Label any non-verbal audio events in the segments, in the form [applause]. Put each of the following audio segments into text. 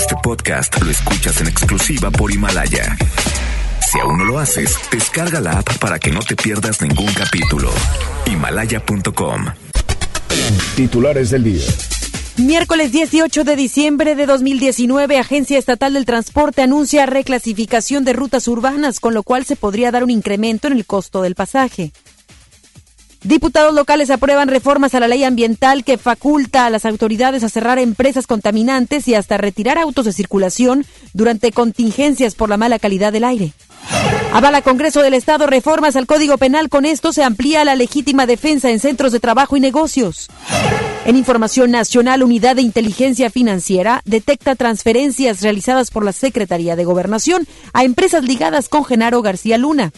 Este podcast lo escuchas en exclusiva por Himalaya. Si aún no lo haces, descarga la app para que no te pierdas ningún capítulo. Himalaya.com. Titulares del día. Miércoles 18 de diciembre de 2019, Agencia Estatal del Transporte anuncia reclasificación de rutas urbanas, con lo cual se podría dar un incremento en el costo del pasaje. Diputados locales aprueban reformas a la ley ambiental que faculta a las autoridades a cerrar empresas contaminantes y hasta retirar autos de circulación durante contingencias por la mala calidad del aire. Avala Congreso del Estado reformas al Código Penal. Con esto se amplía la legítima defensa en centros de trabajo y negocios. En Información Nacional, Unidad de Inteligencia Financiera detecta transferencias realizadas por la Secretaría de Gobernación a empresas ligadas con Genaro García Luna.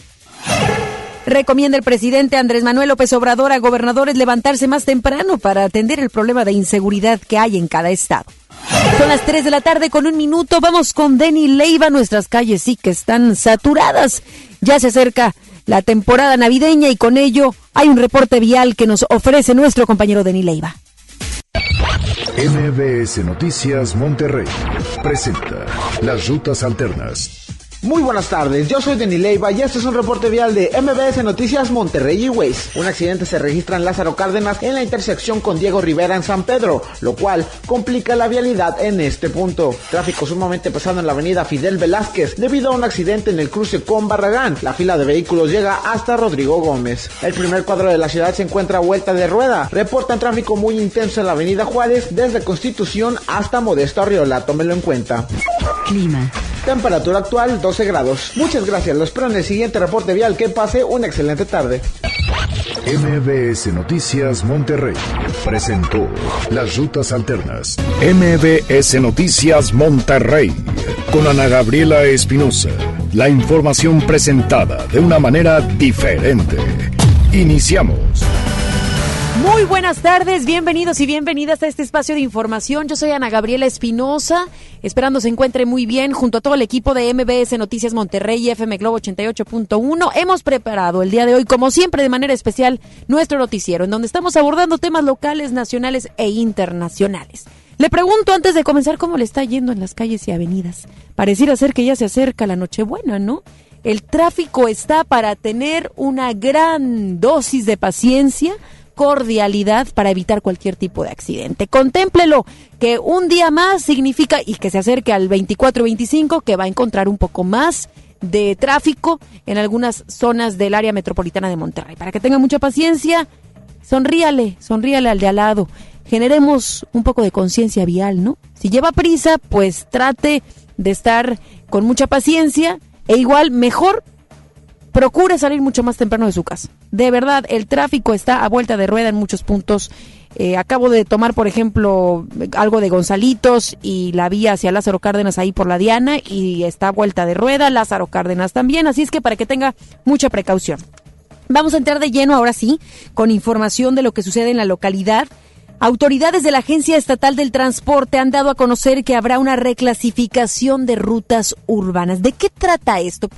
Recomienda el presidente Andrés Manuel López Obrador a gobernadores levantarse más temprano para atender el problema de inseguridad que hay en cada estado. Son las 3 de la tarde con un minuto. Vamos con Denny Leiva. Nuestras calles sí que están saturadas. Ya se acerca la temporada navideña y con ello hay un reporte vial que nos ofrece nuestro compañero Denny Leiva. MBS Noticias Monterrey presenta las rutas alternas. Muy buenas tardes, yo soy Denis Leiva y este es un reporte vial de MBS Noticias Monterrey y Ways. Un accidente se registra en Lázaro Cárdenas en la intersección con Diego Rivera en San Pedro, lo cual complica la vialidad en este punto. Tráfico sumamente pesado en la avenida Fidel Velázquez debido a un accidente en el cruce con Barragán. La fila de vehículos llega hasta Rodrigo Gómez. El primer cuadro de la ciudad se encuentra a vuelta de rueda. Reportan tráfico muy intenso en la avenida Juárez desde Constitución hasta Modesto Arriola, tómelo en cuenta. Clima. Temperatura actual 12 grados. Muchas gracias. Los espero en el siguiente reporte vial. Que pase una excelente tarde. MBS Noticias Monterrey presentó las rutas alternas. MBS Noticias Monterrey con Ana Gabriela Espinosa. La información presentada de una manera diferente. Iniciamos. Muy buenas tardes, bienvenidos y bienvenidas a este espacio de información. Yo soy Ana Gabriela Espinosa, esperando se encuentre muy bien junto a todo el equipo de MBS Noticias Monterrey y FM Globo 88.1. Hemos preparado el día de hoy, como siempre, de manera especial, nuestro noticiero, en donde estamos abordando temas locales, nacionales e internacionales. Le pregunto antes de comenzar cómo le está yendo en las calles y avenidas. Pareciera ser que ya se acerca la Nochebuena, ¿no? El tráfico está para tener una gran dosis de paciencia cordialidad para evitar cualquier tipo de accidente. Contémplelo, que un día más significa, y que se acerque al 24-25, que va a encontrar un poco más de tráfico en algunas zonas del área metropolitana de Monterrey. Para que tenga mucha paciencia, sonríale, sonríale al de al lado. Generemos un poco de conciencia vial, ¿no? Si lleva prisa, pues trate de estar con mucha paciencia e igual mejor procure salir mucho más temprano de su casa. De verdad, el tráfico está a vuelta de rueda en muchos puntos. Eh, acabo de tomar, por ejemplo, algo de Gonzalitos y la vía hacia Lázaro Cárdenas ahí por la Diana y está a vuelta de rueda, Lázaro Cárdenas también, así es que para que tenga mucha precaución. Vamos a entrar de lleno ahora sí con información de lo que sucede en la localidad. Autoridades de la Agencia Estatal del Transporte han dado a conocer que habrá una reclasificación de rutas urbanas. ¿De qué trata esto?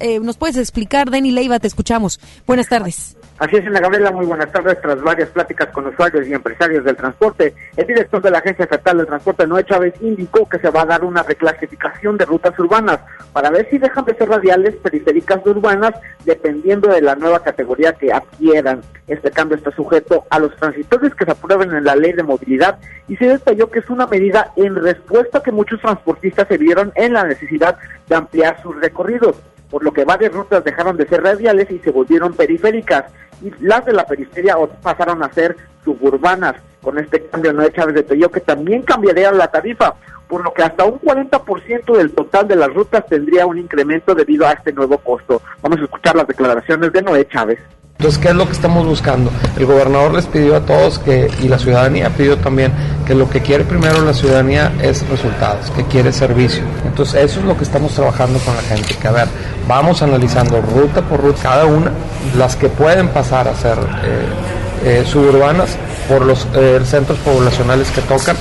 Eh, ¿Nos puedes explicar, Denny Leiva? Te escuchamos. Buenas tardes. Así es, Ana Gabriela, muy buenas tardes. Tras varias pláticas con usuarios y empresarios del transporte, el director de la Agencia Estatal del Transporte, Noé Chávez, indicó que se va a dar una reclasificación de rutas urbanas para ver si dejan de ser radiales, periféricas urbanas, dependiendo de la nueva categoría que adquieran. Este cambio está sujeto a los transitorios que se aprueben en la ley de movilidad y se detalló que es una medida en respuesta a que muchos transportistas se vieron en la necesidad de ampliar sus recorridos por lo que varias rutas dejaron de ser radiales y se volvieron periféricas y las de la periferia pasaron a ser suburbanas. Con este cambio, Noé Chávez detalló que también cambiaría la tarifa, por lo que hasta un 40% del total de las rutas tendría un incremento debido a este nuevo costo. Vamos a escuchar las declaraciones de Noé Chávez. Entonces, ¿qué es lo que estamos buscando? El gobernador les pidió a todos que, y la ciudadanía pidió también, que lo que quiere primero la ciudadanía es resultados, que quiere servicio. Entonces, eso es lo que estamos trabajando con la gente, que a ver, vamos analizando ruta por ruta, cada una, las que pueden pasar a ser eh, eh, suburbanas por los eh, centros poblacionales que tocan,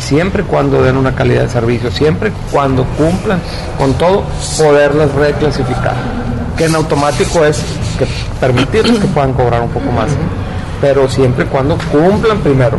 siempre cuando den una calidad de servicio, siempre cuando cumplan con todo, poderlas reclasificar. Que en automático es que permitirles que puedan cobrar un poco más, pero siempre y cuando cumplan primero.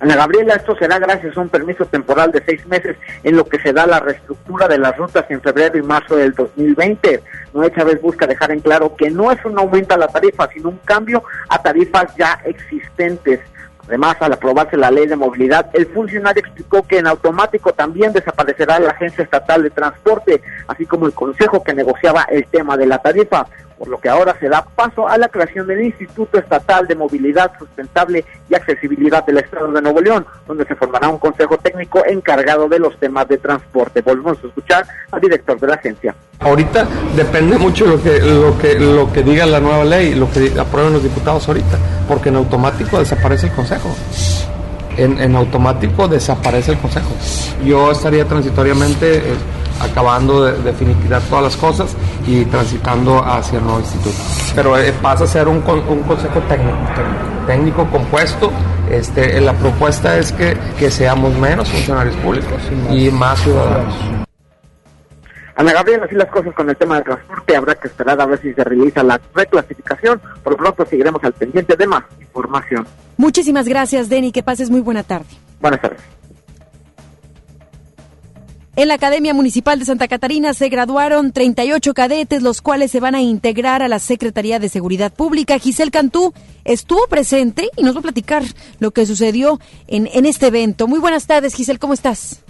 Ana Gabriela, esto será gracias a un permiso temporal de seis meses en lo que se da la reestructura de las rutas en febrero y marzo del 2020. Noé Chávez busca dejar en claro que no es un aumento a la tarifa, sino un cambio a tarifas ya existentes. Además, al aprobarse la ley de movilidad, el funcionario explicó que en automático también desaparecerá la Agencia Estatal de Transporte, así como el Consejo que negociaba el tema de la tarifa por lo que ahora se da paso a la creación del Instituto Estatal de Movilidad Sustentable y Accesibilidad del Estado de Nuevo León, donde se formará un consejo técnico encargado de los temas de transporte. Volvemos a escuchar al director de la agencia. Ahorita depende mucho lo que lo que lo que diga la nueva ley, lo que aprueben los diputados ahorita, porque en automático desaparece el consejo. En, en automático desaparece el consejo. Yo estaría transitoriamente eh, acabando de, de, finiquitar todas las cosas y transitando hacia el nuevo instituto. Pero eh, pasa a ser un, un consejo técnico, técnico, compuesto. Este, la propuesta es que, que seamos menos funcionarios públicos y más ciudadanos. Ana Gabriela, así las cosas con el tema del transporte, habrá que esperar a ver si se realiza la reclasificación. Por lo pronto seguiremos al pendiente de más información. Muchísimas gracias, Denny. Que pases muy buena tarde. Buenas tardes. En la Academia Municipal de Santa Catarina se graduaron 38 cadetes, los cuales se van a integrar a la Secretaría de Seguridad Pública. Giselle Cantú estuvo presente y nos va a platicar lo que sucedió en, en este evento. Muy buenas tardes, Giselle, ¿cómo estás?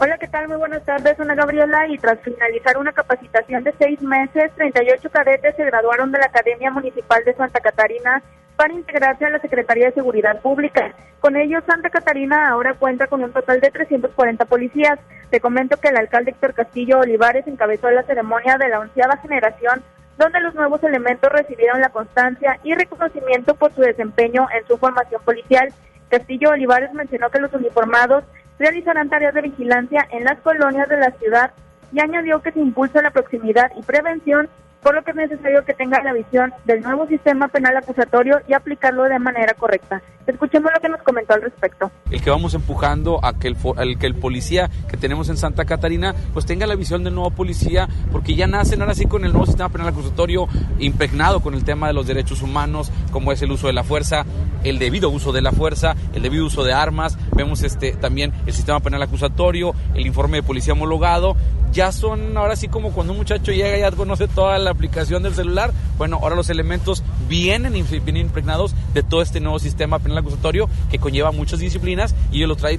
Hola, ¿qué tal? Muy buenas tardes, Ana Gabriela. Y tras finalizar una capacitación de seis meses, 38 cadetes se graduaron de la Academia Municipal de Santa Catarina para integrarse a la Secretaría de Seguridad Pública. Con ello, Santa Catarina ahora cuenta con un total de 340 policías. Te comento que el alcalde Héctor Castillo Olivares encabezó la ceremonia de la onceava generación, donde los nuevos elementos recibieron la constancia y reconocimiento por su desempeño en su formación policial. Castillo Olivares mencionó que los uniformados realizarán tareas de vigilancia en las colonias de la ciudad y añadió que se impulsa la proximidad y prevención por lo que es necesario que tenga la visión del nuevo sistema penal acusatorio y aplicarlo de manera correcta. Escuchemos lo que nos comentó al respecto. El que vamos empujando a que el, el, que el policía que tenemos en Santa Catarina pues tenga la visión del nuevo policía, porque ya nacen ahora sí con el nuevo sistema penal acusatorio impregnado con el tema de los derechos humanos, como es el uso de la fuerza, el debido uso de la fuerza, el debido uso de armas, vemos este también el sistema penal acusatorio, el informe de policía homologado, ya son ahora sí como cuando un muchacho llega y ya conoce toda la aplicación del celular, bueno, ahora los elementos vienen, vienen impregnados de todo este nuevo sistema penal acusatorio que conlleva muchas disciplinas y lo trae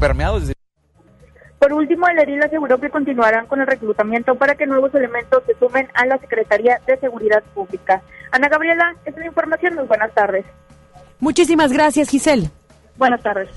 permeado desde por último, el edil aseguró que continuarán con el reclutamiento para que nuevos elementos se sumen a la Secretaría de Seguridad Pública. Ana Gabriela, esta es la información. Muy buenas tardes. Muchísimas gracias, Giselle. Buenas tardes.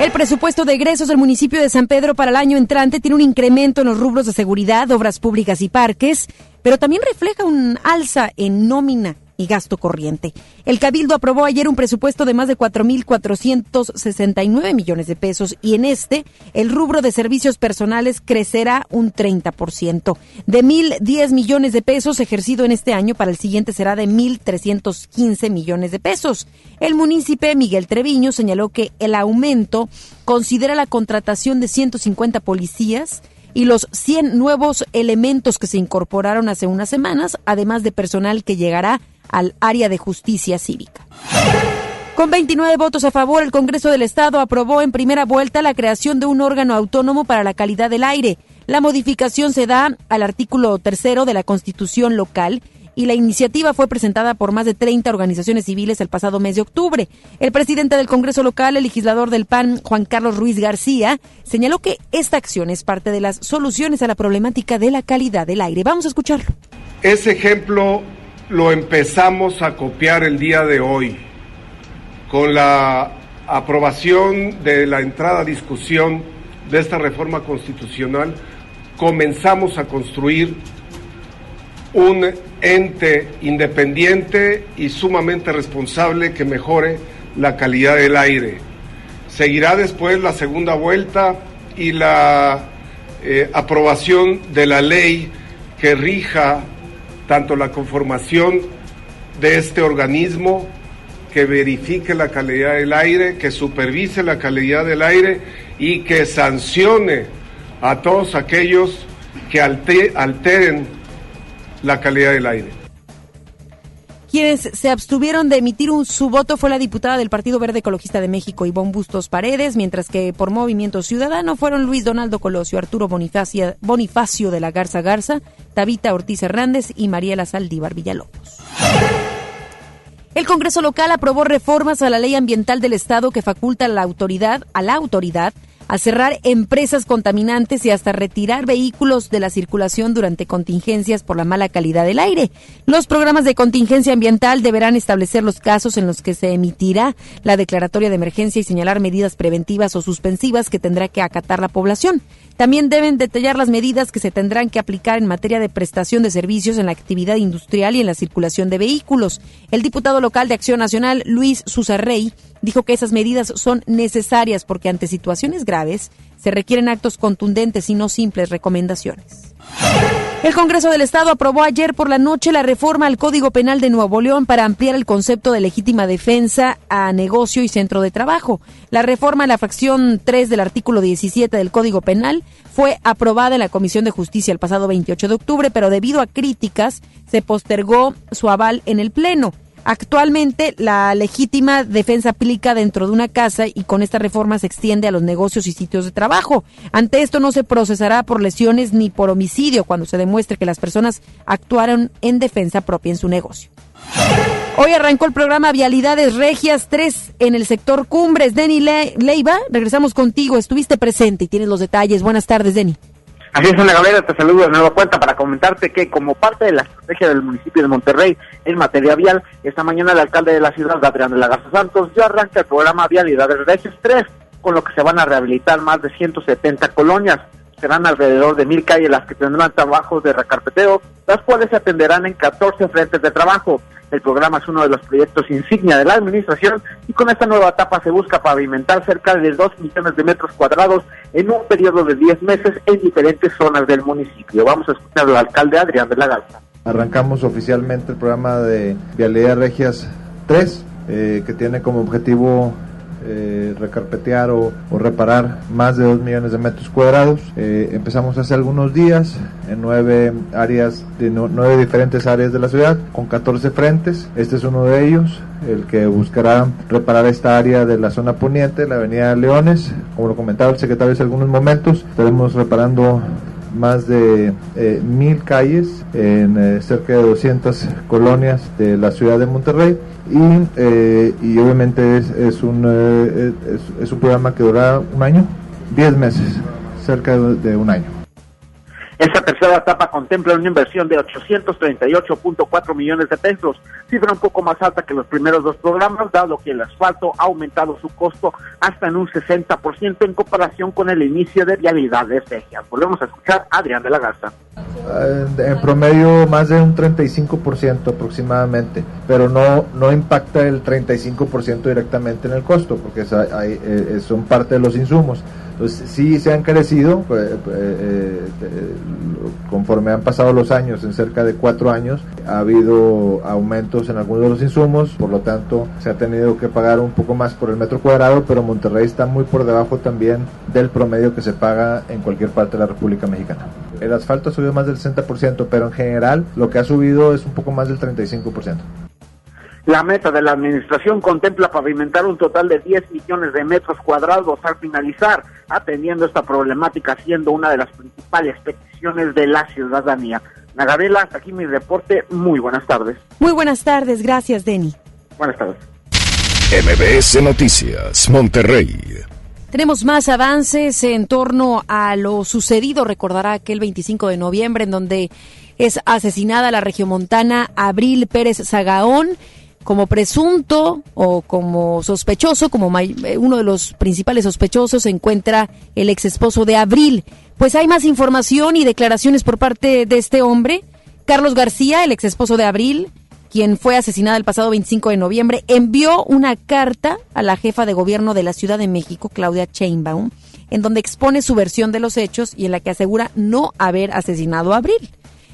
El presupuesto de egresos del municipio de San Pedro para el año entrante tiene un incremento en los rubros de seguridad, obras públicas y parques, pero también refleja un alza en nómina y gasto corriente. El Cabildo aprobó ayer un presupuesto de más de 4.469 millones de pesos y en este el rubro de servicios personales crecerá un 30%. De 1.010 millones de pesos ejercido en este año, para el siguiente será de 1.315 millones de pesos. El municipio Miguel Treviño señaló que el aumento considera la contratación de 150 policías, y los 100 nuevos elementos que se incorporaron hace unas semanas, además de personal que llegará al área de justicia cívica. Con 29 votos a favor, el Congreso del Estado aprobó en primera vuelta la creación de un órgano autónomo para la calidad del aire. La modificación se da al artículo tercero de la Constitución local y la iniciativa fue presentada por más de 30 organizaciones civiles el pasado mes de octubre. El presidente del Congreso local, el legislador del PAN, Juan Carlos Ruiz García, señaló que esta acción es parte de las soluciones a la problemática de la calidad del aire. Vamos a escucharlo. Ese ejemplo lo empezamos a copiar el día de hoy con la aprobación de la entrada a discusión de esta reforma constitucional, comenzamos a construir un ente independiente y sumamente responsable que mejore la calidad del aire. Seguirá después la segunda vuelta y la eh, aprobación de la ley que rija tanto la conformación de este organismo que verifique la calidad del aire, que supervise la calidad del aire y que sancione a todos aquellos que alteren la calidad del aire. Quienes se abstuvieron de emitir un, su voto fue la diputada del Partido Verde Ecologista de México, Ivonne Bustos Paredes, mientras que por Movimiento Ciudadano fueron Luis Donaldo Colosio, Arturo Bonifacio, Bonifacio de la Garza Garza, Tabita Ortiz Hernández y Mariela Saldívar Villalobos. El Congreso local aprobó reformas a la ley ambiental del Estado que faculta a la autoridad, a la autoridad a cerrar empresas contaminantes y hasta retirar vehículos de la circulación durante contingencias por la mala calidad del aire. Los programas de contingencia ambiental deberán establecer los casos en los que se emitirá la declaratoria de emergencia y señalar medidas preventivas o suspensivas que tendrá que acatar la población. También deben detallar las medidas que se tendrán que aplicar en materia de prestación de servicios en la actividad industrial y en la circulación de vehículos. El diputado local de Acción Nacional, Luis Susarrey, dijo que esas medidas son necesarias porque ante situaciones graves se requieren actos contundentes y no simples recomendaciones. El Congreso del Estado aprobó ayer por la noche la reforma al Código Penal de Nuevo León para ampliar el concepto de legítima defensa a negocio y centro de trabajo. La reforma en la fracción 3 del artículo 17 del Código Penal fue aprobada en la Comisión de Justicia el pasado 28 de octubre, pero debido a críticas se postergó su aval en el Pleno. Actualmente la legítima defensa aplica dentro de una casa y con esta reforma se extiende a los negocios y sitios de trabajo. Ante esto no se procesará por lesiones ni por homicidio cuando se demuestre que las personas actuaron en defensa propia en su negocio. Hoy arrancó el programa Vialidades Regias 3 en el sector Cumbres. Denny Leiva, regresamos contigo. Estuviste presente y tienes los detalles. Buenas tardes, Denny. Así es, Ana Gabriela, te saludo de nueva cuenta para comentarte que como parte de la estrategia del municipio de Monterrey en materia vial, esta mañana el alcalde de la ciudad, Adrián de la Garza Santos, ya arranca el programa Vialidades Regias 3, con lo que se van a rehabilitar más de 170 colonias. Serán alrededor de mil calles las que tendrán trabajos de recarpeteo, las cuales se atenderán en 14 frentes de trabajo. El programa es uno de los proyectos insignia de la administración y con esta nueva etapa se busca pavimentar cerca de 2 millones de metros cuadrados en un periodo de 10 meses en diferentes zonas del municipio. Vamos a escuchar al alcalde Adrián de la Garza. Arrancamos oficialmente el programa de Vialidad Regias 3, eh, que tiene como objetivo eh, recarpetear o, reparar más de 2 millones de metros cuadrados. Eh, empezamos hace algunos días en nueve áreas, de nueve diferentes áreas de la ciudad, con 14 frentes. Este es uno de ellos, el que buscará reparar esta área de la zona poniente, la avenida Leones. Como lo comentaba el secretario hace algunos momentos, estaremos reparando más de eh, mil calles en eh, cerca de 200 colonias de la ciudad de Monterrey y, eh, obviamente es, es un, es, es, un programa que durará un año, 10 meses, cerca de un año. Tercera etapa contempla una inversión de 838.4 millones de pesos, cifra un poco más alta que los primeros dos programas, dado que el asfalto ha aumentado su costo hasta en un 60% en comparación con el inicio de vialidades regias. Volvemos a escuchar a Adrián de la Garza. Eh, en promedio más de un 35% aproximadamente, pero no, no impacta el 35% directamente en el costo, porque eh, son parte de los insumos. Entonces sí se han crecido pues, eh, eh, conforme han pasado los años, en cerca de cuatro años, ha habido aumentos en algunos de los insumos, por lo tanto se ha tenido que pagar un poco más por el metro cuadrado, pero Monterrey está muy por debajo también del promedio que se paga en cualquier parte de la República Mexicana. El asfalto ha subido más del 60%, pero en general lo que ha subido es un poco más del 35%. La meta de la administración contempla pavimentar un total de 10 millones de metros cuadrados al finalizar, atendiendo esta problemática siendo una de las principales peticiones de la ciudadanía. Nagabela, hasta aquí mi reporte. Muy buenas tardes. Muy buenas tardes. Gracias, Denny. Buenas tardes. MBS Noticias, Monterrey. Tenemos más avances en torno a lo sucedido, recordará aquel 25 de noviembre, en donde es asesinada la regiomontana Abril Pérez Zagaón como presunto o como sospechoso, como eh, uno de los principales sospechosos, se encuentra el ex esposo de Abril. Pues hay más información y declaraciones por parte de este hombre. Carlos García, el ex esposo de Abril, quien fue asesinado el pasado 25 de noviembre, envió una carta a la jefa de gobierno de la Ciudad de México, Claudia Chainbaum, en donde expone su versión de los hechos y en la que asegura no haber asesinado a Abril.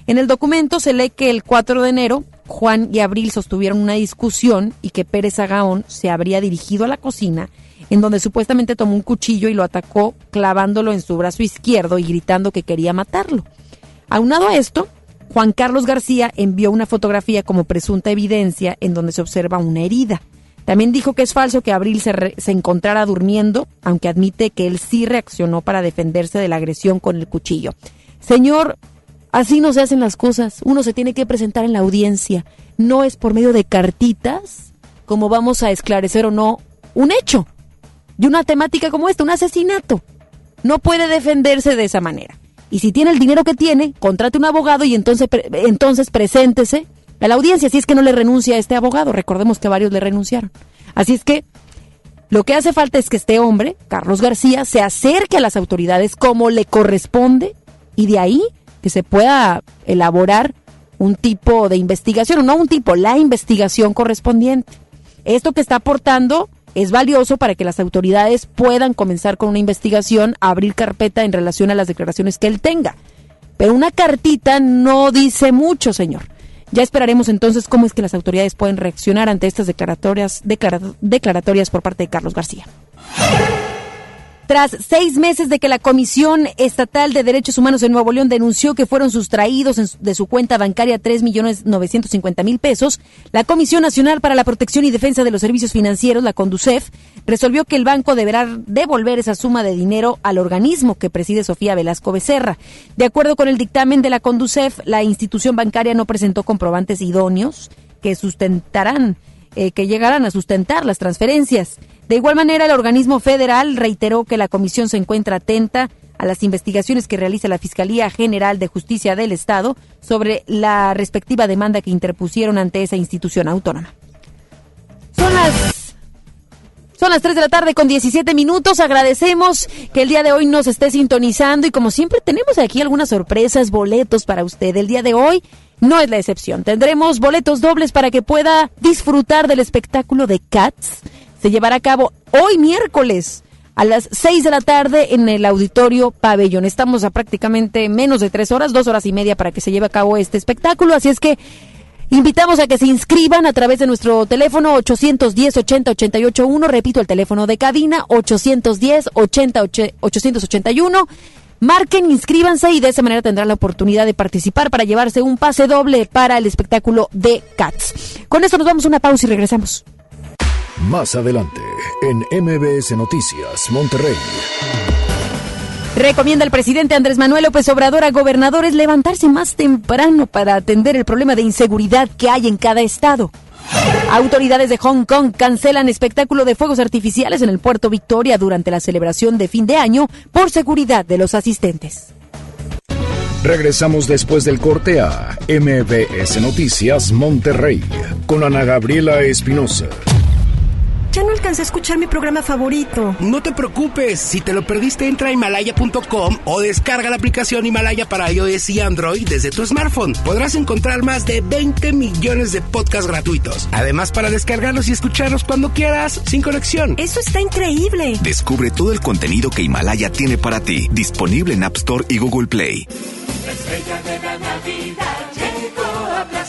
En el documento se lee que el 4 de enero Juan y Abril sostuvieron una discusión y que Pérez Agaón se habría dirigido a la cocina, en donde supuestamente tomó un cuchillo y lo atacó clavándolo en su brazo izquierdo y gritando que quería matarlo. Aunado a esto, Juan Carlos García envió una fotografía como presunta evidencia en donde se observa una herida. También dijo que es falso que Abril se, se encontrara durmiendo, aunque admite que él sí reaccionó para defenderse de la agresión con el cuchillo. Señor, así no se hacen las cosas. Uno se tiene que presentar en la audiencia. No es por medio de cartitas como vamos a esclarecer o no un hecho de una temática como esta, un asesinato. No puede defenderse de esa manera. Y si tiene el dinero que tiene, contrate un abogado y entonces, pre- entonces preséntese a la audiencia, si es que no le renuncia a este abogado. Recordemos que varios le renunciaron. Así es que lo que hace falta es que este hombre, Carlos García, se acerque a las autoridades como le corresponde y de ahí que se pueda elaborar un tipo de investigación, o no un tipo, la investigación correspondiente. Esto que está aportando es valioso para que las autoridades puedan comenzar con una investigación, abrir carpeta en relación a las declaraciones que él tenga. Pero una cartita no dice mucho, señor. Ya esperaremos entonces cómo es que las autoridades pueden reaccionar ante estas declaratorias, declara- declaratorias por parte de Carlos García. Tras seis meses de que la Comisión Estatal de Derechos Humanos en Nuevo León denunció que fueron sustraídos de su cuenta bancaria tres millones novecientos mil pesos, la Comisión Nacional para la Protección y Defensa de los Servicios Financieros, la CONDUCEF, resolvió que el banco deberá devolver esa suma de dinero al organismo que preside Sofía Velasco Becerra. De acuerdo con el dictamen de la CONDUCEF, la institución bancaria no presentó comprobantes idóneos que sustentarán eh, que llegarán a sustentar las transferencias. De igual manera, el organismo federal reiteró que la comisión se encuentra atenta a las investigaciones que realiza la Fiscalía General de Justicia del Estado sobre la respectiva demanda que interpusieron ante esa institución autónoma. Son las son las 3 de la tarde con 17 minutos. Agradecemos que el día de hoy nos esté sintonizando y como siempre tenemos aquí algunas sorpresas, boletos para usted. El día de hoy no es la excepción. Tendremos boletos dobles para que pueda disfrutar del espectáculo de Cats. Se llevará a cabo hoy miércoles a las 6 de la tarde en el auditorio Pabellón. Estamos a prácticamente menos de tres horas, dos horas y media para que se lleve a cabo este espectáculo. Así es que Invitamos a que se inscriban a través de nuestro teléfono 810 80 88 1. Repito, el teléfono de cabina 810 80 881. Marquen, inscríbanse y de esa manera tendrán la oportunidad de participar para llevarse un pase doble para el espectáculo de Cats. Con esto nos vamos a una pausa y regresamos. Más adelante, en MBS Noticias, Monterrey. Recomienda el presidente Andrés Manuel López Obrador a gobernadores levantarse más temprano para atender el problema de inseguridad que hay en cada estado. Autoridades de Hong Kong cancelan espectáculo de fuegos artificiales en el puerto Victoria durante la celebración de fin de año por seguridad de los asistentes. Regresamos después del corte a MBS Noticias Monterrey con Ana Gabriela Espinosa. Ya no alcancé a escuchar mi programa favorito. No te preocupes, si te lo perdiste entra a himalaya.com o descarga la aplicación Himalaya para iOS y Android desde tu smartphone. Podrás encontrar más de 20 millones de podcasts gratuitos. Además para descargarlos y escucharlos cuando quieras, sin conexión. Eso está increíble. Descubre todo el contenido que Himalaya tiene para ti, disponible en App Store y Google Play. La estrella de la Navidad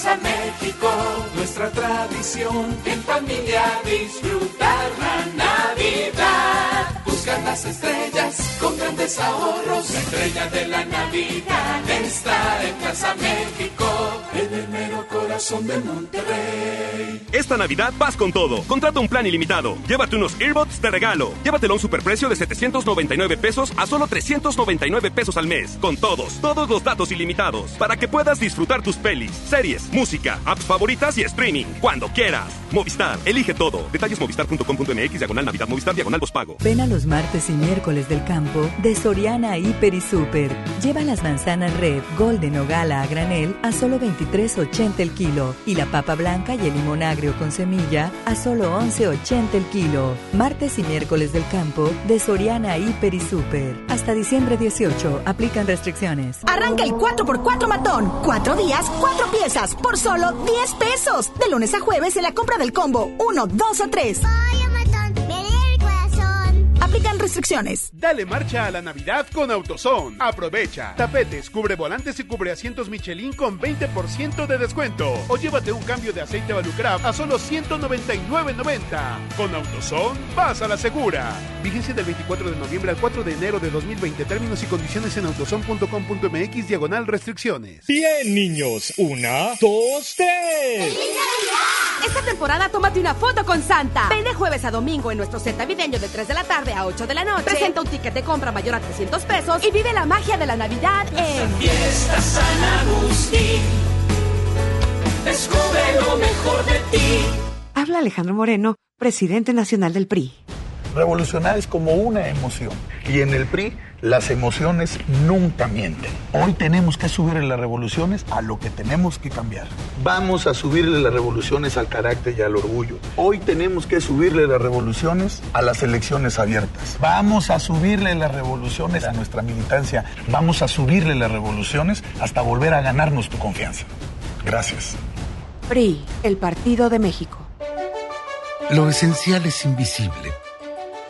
a México. Nuestra tradición en familia disfrutar la Navidad. Buscar las estrellas con grandes ahorros. La estrella de la Navidad está en Plaza México. En el mero corazón de Monterrey. Esta Navidad vas con todo. Contrata un plan ilimitado. Llévate unos earbuds de regalo. Llévatelo a un superprecio de 799 pesos a solo 399 pesos al mes. Con todos, todos los datos ilimitados. Para que puedas disfrutar tus pelis, series, música, apps favoritas y streaming. Cuando quieras. Movistar, elige todo. Detalles movistar.com.mx, diagonal Navidad, Movistar, diagonal pago. Ven a los martes y miércoles del campo de Soriana Hiper y Super. Lleva las manzanas red, golden o gala a granel a solo 23.80 el kilo y la papa blanca y el limón agrio con semilla a solo 11.80 el kilo. Martes y miércoles del campo de Soriana Hiper y Super. Hasta diciembre 18. Aplican restricciones. Arranca el 4x4 matón. Cuatro días, cuatro piezas, por solo 10 pesos. De lunes a jueves en la compra del combo 1, 2 o 3. Restricciones. Dale marcha a la Navidad con AutoZone. Aprovecha. Tapetes, cubre volantes y cubre asientos Michelin con 20% de descuento. O llévate un cambio de aceite Valucraft a solo 199.90. Con AutoZone, vas a la segura. Vigencia del 24 de noviembre al 4 de enero de 2020. Términos y condiciones en autozone.com.mx diagonal restricciones. Bien, niños. Una, dos, tres. Esta temporada tómate una foto con Santa. Ven de jueves a domingo en nuestro set navideño de 3 de la tarde a 8 de la noche. Presenta un ticket de compra mayor a 300 pesos y vive la magia de la Navidad en Fiesta San Agustín. Descubre lo mejor de ti. Habla Alejandro Moreno, presidente nacional del PRI. Revolucionar es como una emoción. Y en el PRI las emociones nunca mienten. Hoy tenemos que subirle las revoluciones a lo que tenemos que cambiar. Vamos a subirle las revoluciones al carácter y al orgullo. Hoy tenemos que subirle las revoluciones a las elecciones abiertas. Vamos a subirle las revoluciones a nuestra militancia. Vamos a subirle las revoluciones hasta volver a ganarnos tu confianza. Gracias. PRI, el Partido de México. Lo esencial es invisible,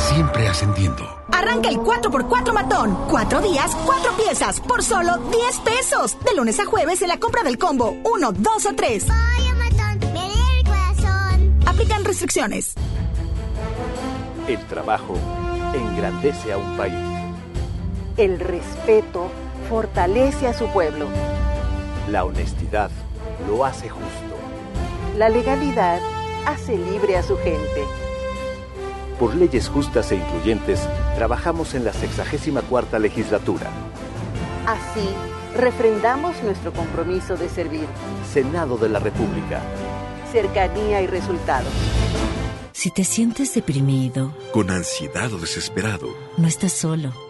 siempre ascendiendo. Arranca el 4x4 matón. Cuatro días, cuatro piezas, por solo 10 pesos. De lunes a jueves en la compra del combo 1, 2 o 3. Aplican restricciones. El trabajo engrandece a un país. El respeto fortalece a su pueblo. La honestidad lo hace justo. La legalidad hace libre a su gente. Por leyes justas e incluyentes, trabajamos en la 64 legislatura. Así, refrendamos nuestro compromiso de servir. Senado de la República. Cercanía y resultados. Si te sientes deprimido, con ansiedad o desesperado, no estás solo.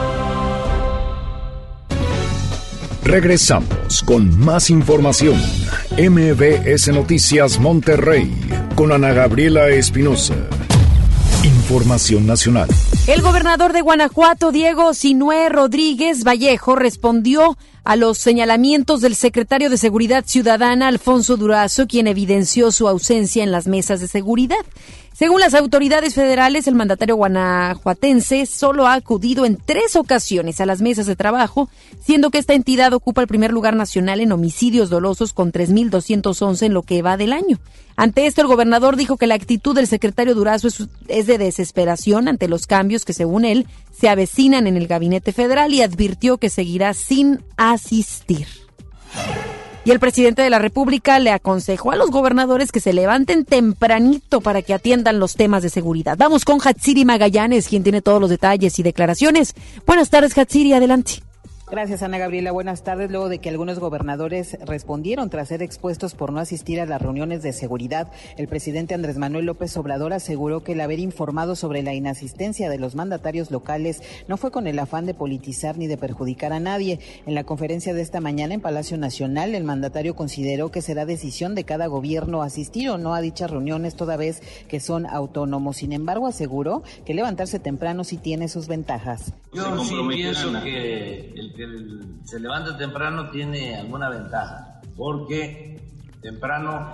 Regresamos con más información. MBS Noticias Monterrey con Ana Gabriela Espinosa. Información nacional. El gobernador de Guanajuato, Diego Sinué Rodríguez Vallejo, respondió a los señalamientos del secretario de Seguridad Ciudadana, Alfonso Durazo, quien evidenció su ausencia en las mesas de seguridad. Según las autoridades federales, el mandatario guanajuatense solo ha acudido en tres ocasiones a las mesas de trabajo, siendo que esta entidad ocupa el primer lugar nacional en homicidios dolosos con 3.211 en lo que va del año. Ante esto, el gobernador dijo que la actitud del secretario Durazo es, es de desesperación ante los cambios que, según él, se avecinan en el gabinete federal y advirtió que seguirá sin asistir. Y el presidente de la República le aconsejó a los gobernadores que se levanten tempranito para que atiendan los temas de seguridad. Vamos con Hatsiri Magallanes, quien tiene todos los detalles y declaraciones. Buenas tardes, Hatsiri, adelante. Gracias, Ana Gabriela. Buenas tardes. Luego de que algunos gobernadores respondieron tras ser expuestos por no asistir a las reuniones de seguridad, el presidente Andrés Manuel López Obrador aseguró que el haber informado sobre la inasistencia de los mandatarios locales no fue con el afán de politizar ni de perjudicar a nadie. En la conferencia de esta mañana en Palacio Nacional, el mandatario consideró que será decisión de cada gobierno asistir o no a dichas reuniones, toda vez que son autónomos. Sin embargo, aseguró que levantarse temprano sí tiene sus ventajas. Yo sí pienso que el que se levanta temprano tiene alguna ventaja, porque temprano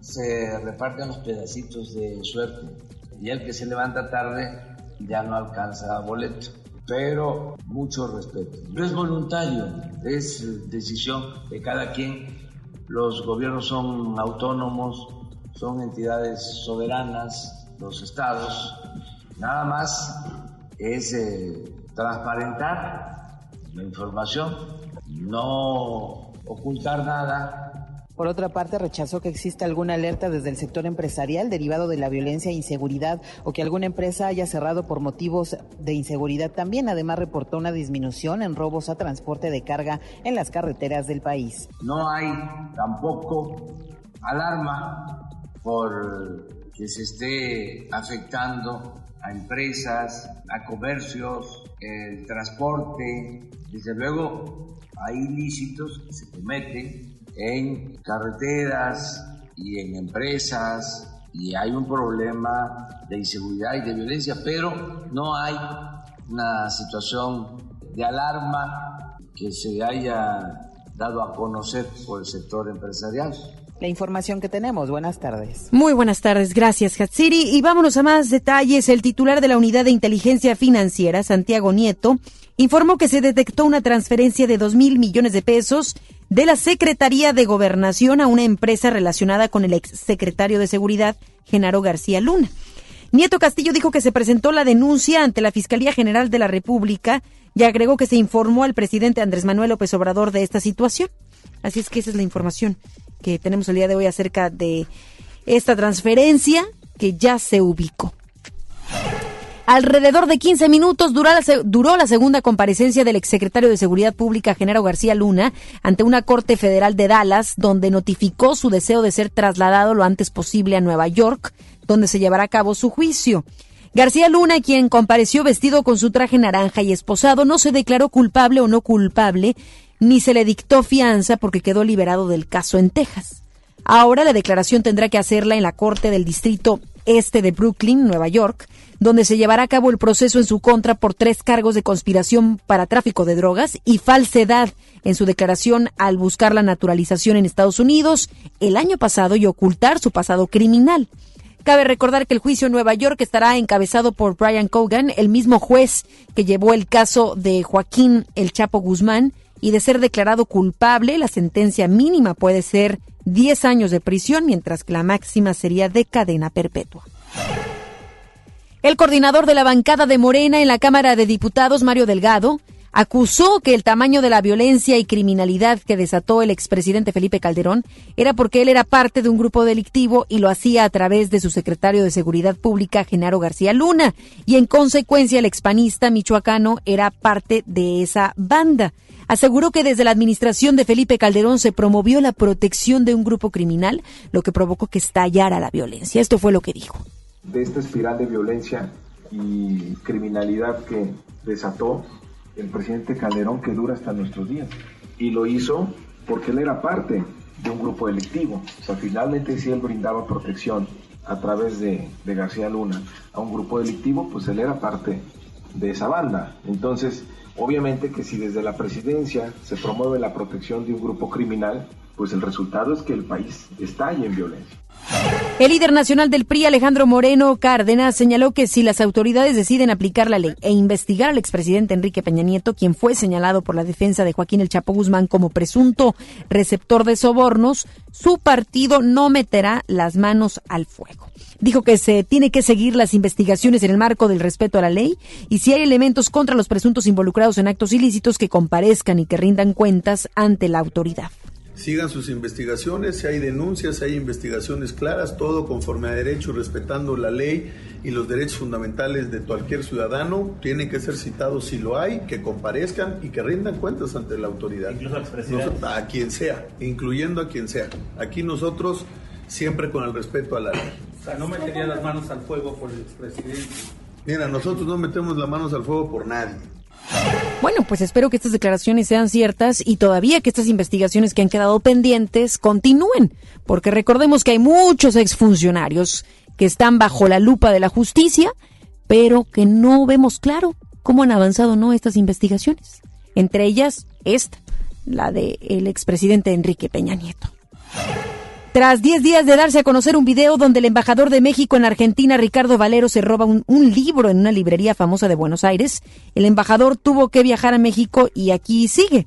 se reparten los pedacitos de suerte y el que se levanta tarde ya no alcanza boleto. Pero mucho respeto. No es voluntario, es decisión de cada quien. Los gobiernos son autónomos, son entidades soberanas, los estados. Nada más es eh, transparentar la información, no ocultar nada, por otra parte, rechazó que exista alguna alerta desde el sector empresarial derivado de la violencia e inseguridad o que alguna empresa haya cerrado por motivos de inseguridad. También, además, reportó una disminución en robos a transporte de carga en las carreteras del país. No hay tampoco alarma por que se esté afectando a empresas, a comercios, el transporte. Desde luego, hay ilícitos que se cometen en carreteras y en empresas y hay un problema de inseguridad y de violencia, pero no hay una situación de alarma que se haya dado a conocer por el sector empresarial. La información que tenemos. Buenas tardes. Muy buenas tardes. Gracias, Hatsiri. Y vámonos a más detalles. El titular de la Unidad de Inteligencia Financiera, Santiago Nieto, informó que se detectó una transferencia de dos mil millones de pesos de la Secretaría de Gobernación a una empresa relacionada con el exsecretario de Seguridad, Genaro García Luna. Nieto Castillo dijo que se presentó la denuncia ante la Fiscalía General de la República y agregó que se informó al presidente Andrés Manuel López Obrador de esta situación. Así es que esa es la información que tenemos el día de hoy acerca de esta transferencia que ya se ubicó. Alrededor de 15 minutos duró la, segunda comparecencia del exsecretario de Seguridad Pública, Genaro García Luna, ante una corte federal de Dallas, donde notificó su deseo de ser trasladado lo antes posible a Nueva York, donde se llevará a cabo su juicio. García Luna, quien compareció vestido con su traje naranja y esposado, no se declaró culpable o no culpable, ni se le dictó fianza porque quedó liberado del caso en Texas. Ahora la declaración tendrá que hacerla en la Corte del Distrito Este de Brooklyn, Nueva York, donde se llevará a cabo el proceso en su contra por tres cargos de conspiración para tráfico de drogas y falsedad en su declaración al buscar la naturalización en Estados Unidos el año pasado y ocultar su pasado criminal. Cabe recordar que el juicio en Nueva York estará encabezado por Brian Cogan, el mismo juez que llevó el caso de Joaquín El Chapo Guzmán, y de ser declarado culpable, la sentencia mínima puede ser 10 años de prisión, mientras que la máxima sería de cadena perpetua. El coordinador de la bancada de Morena en la Cámara de Diputados, Mario Delgado, acusó que el tamaño de la violencia y criminalidad que desató el expresidente Felipe Calderón era porque él era parte de un grupo delictivo y lo hacía a través de su secretario de Seguridad Pública, Genaro García Luna, y en consecuencia el expanista michoacano era parte de esa banda. Aseguró que desde la administración de Felipe Calderón se promovió la protección de un grupo criminal, lo que provocó que estallara la violencia. Esto fue lo que dijo de esta espiral de violencia y criminalidad que desató el presidente Calderón que dura hasta nuestros días. Y lo hizo porque él era parte de un grupo delictivo. O sea, finalmente si él brindaba protección a través de, de García Luna a un grupo delictivo, pues él era parte de esa banda. Entonces, obviamente que si desde la presidencia se promueve la protección de un grupo criminal, pues el resultado es que el país estalle en violencia. El líder nacional del PRI, Alejandro Moreno Cárdenas, señaló que si las autoridades deciden aplicar la ley e investigar al expresidente Enrique Peña Nieto, quien fue señalado por la defensa de Joaquín El Chapo Guzmán como presunto receptor de sobornos, su partido no meterá las manos al fuego. Dijo que se tiene que seguir las investigaciones en el marco del respeto a la ley y si hay elementos contra los presuntos involucrados en actos ilícitos que comparezcan y que rindan cuentas ante la autoridad sigan sus investigaciones, si hay denuncias, si hay investigaciones claras, todo conforme a derecho, respetando la ley y los derechos fundamentales de cualquier ciudadano, tienen que ser citados si lo hay, que comparezcan y que rindan cuentas ante la autoridad. Incluso al a quien sea, incluyendo a quien sea. Aquí nosotros siempre con el respeto a la ley. O sea, no metería las manos al fuego por el expresidente. Mira, nosotros no metemos las manos al fuego por nadie. Bueno, pues espero que estas declaraciones sean ciertas y todavía que estas investigaciones que han quedado pendientes continúen, porque recordemos que hay muchos exfuncionarios que están bajo la lupa de la justicia, pero que no vemos claro cómo han avanzado no estas investigaciones. Entre ellas esta, la del expresidente Enrique Peña Nieto. Tras 10 días de darse a conocer un video donde el embajador de México en Argentina, Ricardo Valero, se roba un, un, libro en una librería famosa de Buenos Aires, el embajador tuvo que viajar a México y aquí sigue.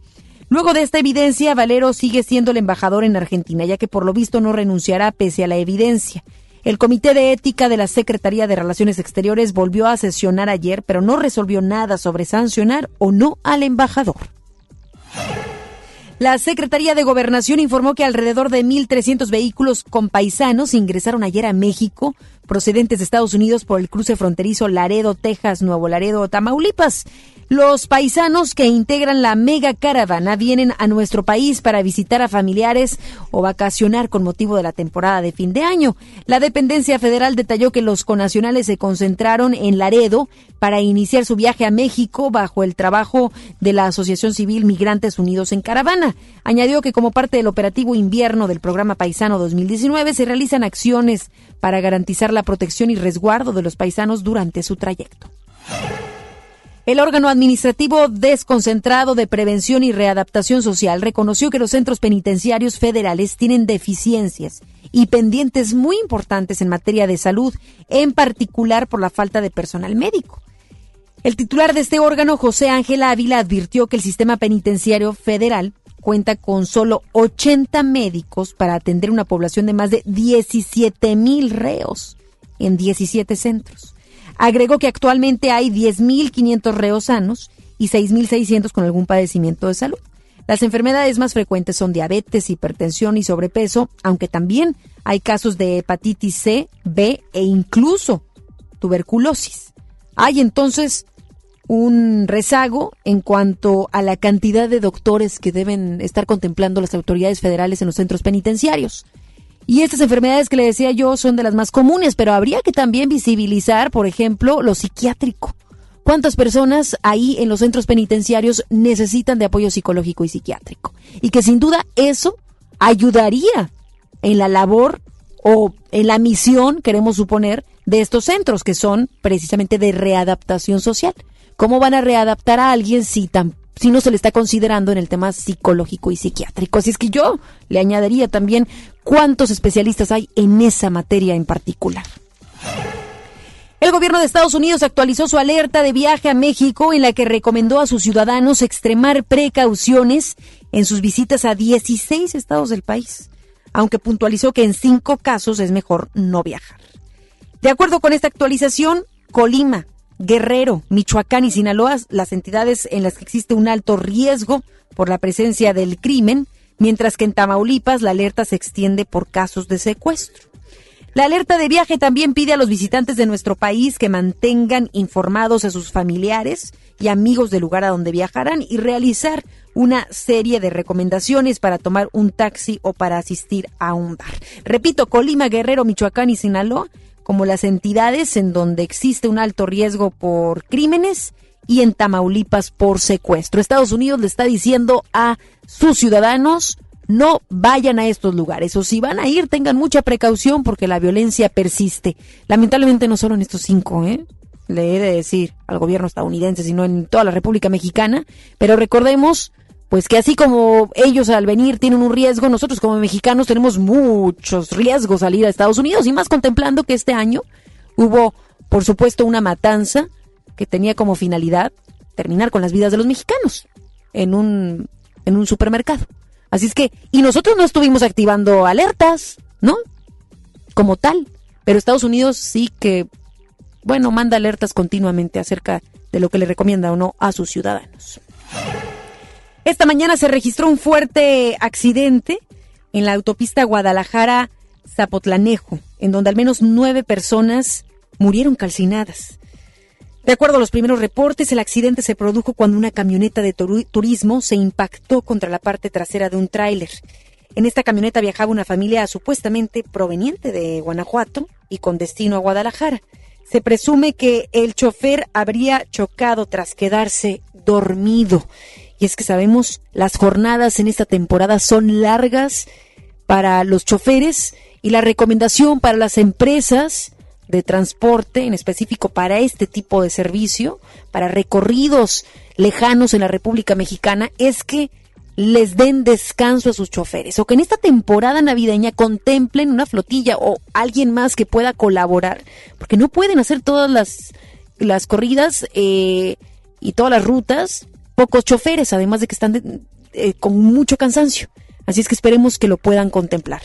Luego de esta evidencia, Valero sigue siendo el embajador en Argentina, ya que por lo visto no renunciará pese a la evidencia. El Comité de Ética de la Secretaría de Relaciones Exteriores volvió a sesionar ayer, pero no resolvió nada sobre sancionar o no al embajador. La Secretaría de Gobernación informó que alrededor de 1.300 vehículos con paisanos ingresaron ayer a México, procedentes de Estados Unidos por el cruce fronterizo Laredo, Texas, Nuevo Laredo, Tamaulipas. Los paisanos que integran la mega caravana vienen a nuestro país para visitar a familiares o vacacionar con motivo de la temporada de fin de año. La dependencia federal detalló que los conacionales se concentraron en Laredo para iniciar su viaje a México bajo el trabajo de la Asociación Civil Migrantes Unidos en Caravana. Añadió que como parte del operativo invierno del programa Paisano 2019 se realizan acciones para garantizar la protección y resguardo de los paisanos durante su trayecto. El órgano administrativo desconcentrado de prevención y readaptación social reconoció que los centros penitenciarios federales tienen deficiencias y pendientes muy importantes en materia de salud, en particular por la falta de personal médico. El titular de este órgano, José Ángel Ávila, advirtió que el sistema penitenciario federal cuenta con solo 80 médicos para atender una población de más de 17 mil reos en 17 centros. Agregó que actualmente hay 10.500 reos sanos y 6.600 con algún padecimiento de salud. Las enfermedades más frecuentes son diabetes, hipertensión y sobrepeso, aunque también hay casos de hepatitis C, B e incluso tuberculosis. Hay entonces un rezago en cuanto a la cantidad de doctores que deben estar contemplando las autoridades federales en los centros penitenciarios. Y estas enfermedades que le decía yo son de las más comunes, pero habría que también visibilizar, por ejemplo, lo psiquiátrico. ¿Cuántas personas ahí en los centros penitenciarios necesitan de apoyo psicológico y psiquiátrico? Y que sin duda eso ayudaría en la labor o en la misión, queremos suponer, de estos centros que son precisamente de readaptación social. ¿Cómo van a readaptar a alguien si tan si no se le está considerando en el tema psicológico y psiquiátrico. Así es que yo le añadiría también cuántos especialistas hay en esa materia en particular. El gobierno de Estados Unidos actualizó su alerta de viaje a México en la que recomendó a sus ciudadanos extremar precauciones en sus visitas a 16 estados del país, aunque puntualizó que en cinco casos es mejor no viajar. De acuerdo con esta actualización, Colima, Guerrero, Michoacán y Sinaloa, las entidades en las que existe un alto riesgo por la presencia del crimen, mientras que en Tamaulipas la alerta se extiende por casos de secuestro. La alerta de viaje también pide a los visitantes de nuestro país que mantengan informados a sus familiares y amigos del lugar a donde viajarán y realizar una serie de recomendaciones para tomar un taxi o para asistir a un bar. Repito, Colima, Guerrero, Michoacán y Sinaloa como las entidades en donde existe un alto riesgo por crímenes y en Tamaulipas por secuestro. Estados Unidos le está diciendo a sus ciudadanos no vayan a estos lugares o si van a ir tengan mucha precaución porque la violencia persiste. Lamentablemente no solo en estos cinco, ¿eh? le he de decir al gobierno estadounidense, sino en toda la República Mexicana, pero recordemos pues que así como ellos al venir tienen un riesgo, nosotros como mexicanos tenemos muchos riesgos al ir a Estados Unidos y más contemplando que este año hubo, por supuesto, una matanza que tenía como finalidad terminar con las vidas de los mexicanos en un, en un supermercado. Así es que, y nosotros no estuvimos activando alertas, ¿no? Como tal, pero Estados Unidos sí que, bueno, manda alertas continuamente acerca de lo que le recomienda o no a sus ciudadanos. Esta mañana se registró un fuerte accidente en la autopista Guadalajara-Zapotlanejo, en donde al menos nueve personas murieron calcinadas. De acuerdo a los primeros reportes, el accidente se produjo cuando una camioneta de turismo se impactó contra la parte trasera de un tráiler. En esta camioneta viajaba una familia supuestamente proveniente de Guanajuato y con destino a Guadalajara. Se presume que el chofer habría chocado tras quedarse dormido y es que sabemos, las jornadas en esta temporada son largas para los choferes y la recomendación para las empresas de transporte, en específico para este tipo de servicio, para recorridos lejanos en la República Mexicana, es que les den descanso a sus choferes. O que en esta temporada navideña contemplen una flotilla o alguien más que pueda colaborar, porque no pueden hacer todas las, las corridas eh, y todas las rutas, pocos choferes, además de que están eh, con mucho cansancio. Así es que esperemos que lo puedan contemplar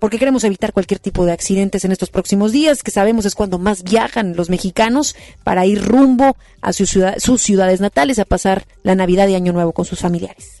porque queremos evitar cualquier tipo de accidentes en estos próximos días, que sabemos es cuando más viajan los mexicanos para ir rumbo a sus ciudades natales a pasar la Navidad y Año Nuevo con sus familiares.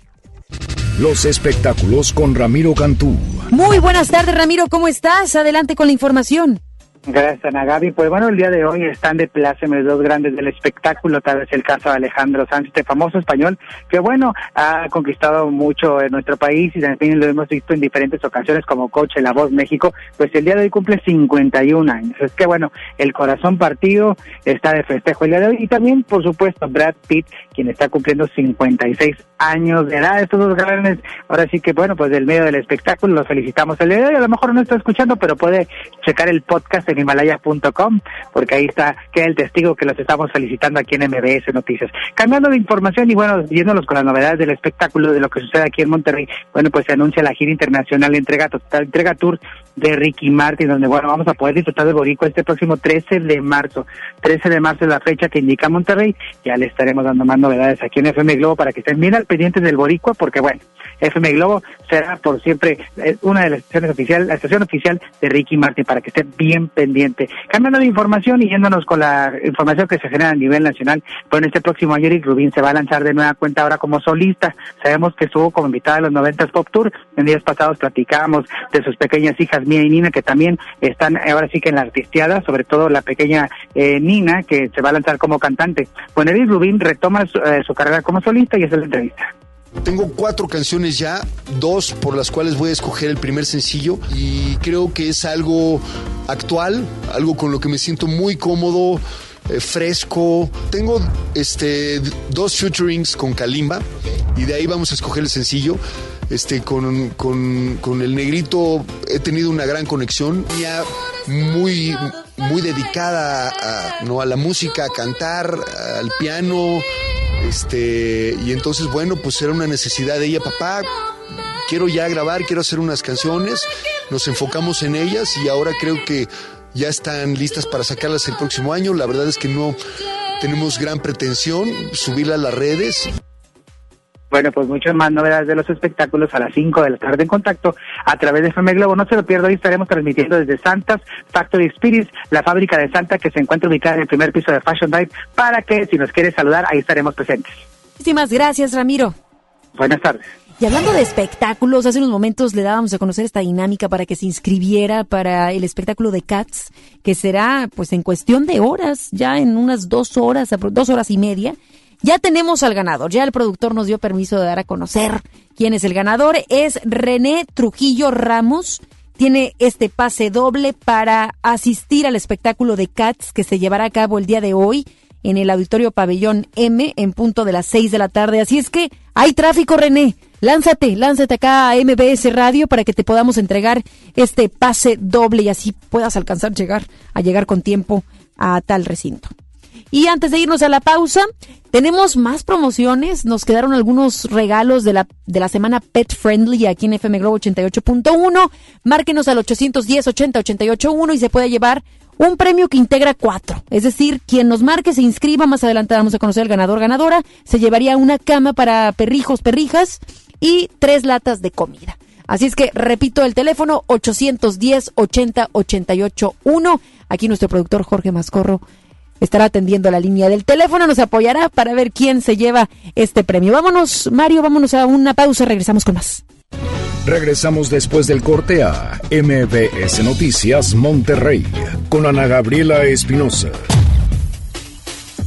Los espectáculos con Ramiro Cantú. Muy buenas tardes, Ramiro, ¿cómo estás? Adelante con la información. Gracias, Ana Gaby. Pues bueno, el día de hoy están de pláceme dos grandes del espectáculo, tal vez el caso de Alejandro Sanz, este famoso español, que bueno, ha conquistado mucho en nuestro país y también lo hemos visto en diferentes ocasiones como coche La Voz México, pues el día de hoy cumple 51 años. Es que bueno, el corazón partido está de festejo el día de hoy y también, por supuesto, Brad Pitt, quien está cumpliendo 56 años de edad. Estos dos grandes, ahora sí que bueno, pues del medio del espectáculo, los felicitamos el día de hoy. A lo mejor no está escuchando, pero puede checar el podcast en himalaya.com, porque ahí está, queda el testigo que los estamos felicitando aquí en MBS Noticias. Cambiando de información y bueno, yéndonos con las novedades del espectáculo de lo que sucede aquí en Monterrey, bueno, pues se anuncia la gira internacional Entrega Total, Entrega Tour de Ricky Martin, donde bueno, vamos a poder disfrutar de Boricua este próximo 13 de marzo. 13 de marzo es la fecha que indica Monterrey, ya le estaremos dando más novedades aquí en FM Globo para que estén bien al pendiente del Boricua, porque bueno, FM Globo será por siempre eh, una de las estaciones oficiales, la estación oficial de Ricky Martin, para que estén bien pendiente. Cambiando de información y yéndonos con la información que se genera a nivel nacional, pues este próximo año Eric Rubin se va a lanzar de nueva cuenta ahora como solista. Sabemos que estuvo como invitada a los 90 Pop Tour. En días pasados platicábamos de sus pequeñas hijas Mía y Nina, que también están ahora sí que en la artisteada, sobre todo la pequeña eh, Nina, que se va a lanzar como cantante. Bueno, Eric Rubin retoma su, eh, su carrera como solista y es la entrevista. Tengo cuatro canciones ya, dos por las cuales voy a escoger el primer sencillo y creo que es algo actual, algo con lo que me siento muy cómodo. Eh, fresco. Tengo este dos featurings con Kalimba y de ahí vamos a escoger el sencillo. Este, con, con, con el negrito he tenido una gran conexión. Ya muy, muy dedicada ¿no? a la música, a cantar, al piano. Este, y entonces, bueno, pues era una necesidad de ella, papá. Quiero ya grabar, quiero hacer unas canciones. Nos enfocamos en ellas y ahora creo que ya están listas para sacarlas el próximo año. La verdad es que no tenemos gran pretensión, subirla a las redes. Bueno, pues muchas más novedades de los espectáculos a las 5 de la tarde en contacto a través de FM Globo. No se lo pierda, hoy estaremos transmitiendo desde Santas Factory Spirits, la fábrica de Santa que se encuentra ubicada en el primer piso de Fashion Dive, para que si nos quiere saludar, ahí estaremos presentes. Muchísimas gracias, Ramiro. Buenas tardes. Y hablando de espectáculos, hace unos momentos le dábamos a conocer esta dinámica para que se inscribiera para el espectáculo de Cats, que será pues en cuestión de horas, ya en unas dos horas, dos horas y media. Ya tenemos al ganador, ya el productor nos dio permiso de dar a conocer quién es el ganador. Es René Trujillo Ramos. Tiene este pase doble para asistir al espectáculo de Cats que se llevará a cabo el día de hoy en el Auditorio Pabellón M en punto de las 6 de la tarde. Así es que hay tráfico, René. Lánzate, lánzate acá a MBS Radio para que te podamos entregar este pase doble y así puedas alcanzar llegar a llegar con tiempo a tal recinto. Y antes de irnos a la pausa, tenemos más promociones. Nos quedaron algunos regalos de la, de la semana Pet Friendly aquí en FM Globo 88.1. Márquenos al 810 80 881 y se puede llevar un premio que integra cuatro. Es decir, quien nos marque, se inscriba, más adelante vamos a conocer al ganador, ganadora, se llevaría una cama para perrijos, perrijas y tres latas de comida. Así es que repito el teléfono 810 80 88 1. Aquí nuestro productor Jorge Mascorro estará atendiendo la línea del teléfono, nos apoyará para ver quién se lleva este premio. Vámonos, Mario, vámonos a una pausa, regresamos con más. Regresamos después del corte a MBS Noticias Monterrey con Ana Gabriela Espinosa.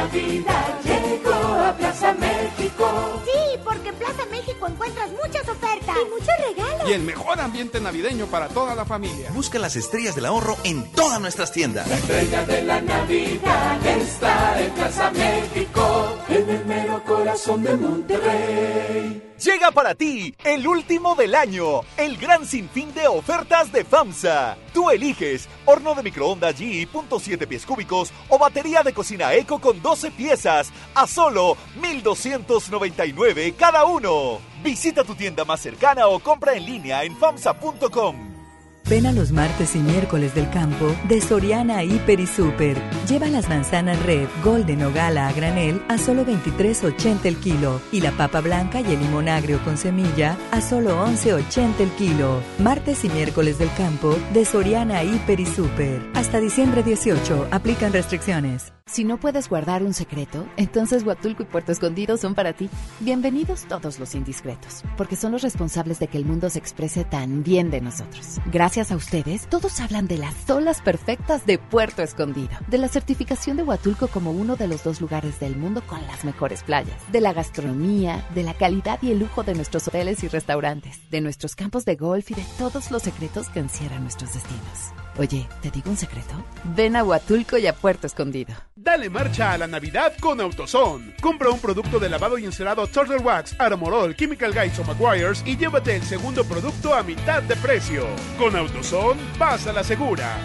Navidad llegó a Plaza México. Sí, porque en Plaza México encuentras muchas ofertas y el mejor ambiente navideño para toda la familia. Busca las estrellas del ahorro en todas nuestras tiendas. La estrella de la Navidad está en Plaza México, en el mero corazón de Monterrey. Llega para ti el último del año, el gran sinfín de ofertas de FAMSA. Tú eliges horno de microondas GE .7 pies cúbicos o batería de cocina Eco con 12 piezas a solo 1,299 cada uno. Visita tu tienda más cercana o compra en línea en FAMSA.com. Ven a los martes y miércoles del campo de Soriana Hiper y Super. Lleva las manzanas red, golden o gala a granel a solo 23.80 el kilo y la papa blanca y el limón agrio con semilla a solo 11.80 el kilo. Martes y miércoles del campo de Soriana Hiper y Super. Hasta diciembre 18 aplican restricciones. Si no puedes guardar un secreto, entonces Huatulco y Puerto Escondido son para ti. Bienvenidos todos los indiscretos, porque son los responsables de que el mundo se exprese tan bien de nosotros. Gracias a ustedes, todos hablan de las olas perfectas de Puerto Escondido, de la certificación de Huatulco como uno de los dos lugares del mundo con las mejores playas, de la gastronomía, de la calidad y el lujo de nuestros hoteles y restaurantes, de nuestros campos de golf y de todos los secretos que encierran nuestros destinos. Oye, ¿te digo un secreto? Ven a Huatulco y a Puerto Escondido. Dale marcha a la Navidad con AutoZone. Compra un producto de lavado y encerado Turtle Wax, Armorol, Chemical Guys o McGuire's y llévate el segundo producto a mitad de precio. Con AutoZone, vas a la segura.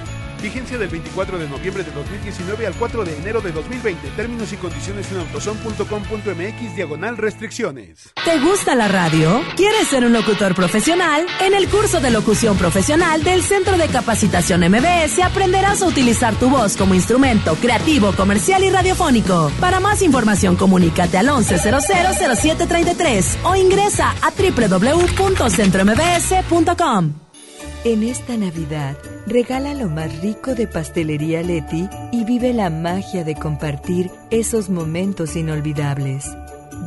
Vigencia del 24 de noviembre de 2019 al 4 de enero de 2020. Términos y condiciones en autoson.com.mx diagonal restricciones. ¿Te gusta la radio? ¿Quieres ser un locutor profesional? En el curso de locución profesional del Centro de Capacitación MBS aprenderás a utilizar tu voz como instrumento creativo, comercial y radiofónico. Para más información comunícate al 11000733 o ingresa a www.centrombs.com. En esta Navidad, regala lo más rico de Pastelería Leti y vive la magia de compartir esos momentos inolvidables.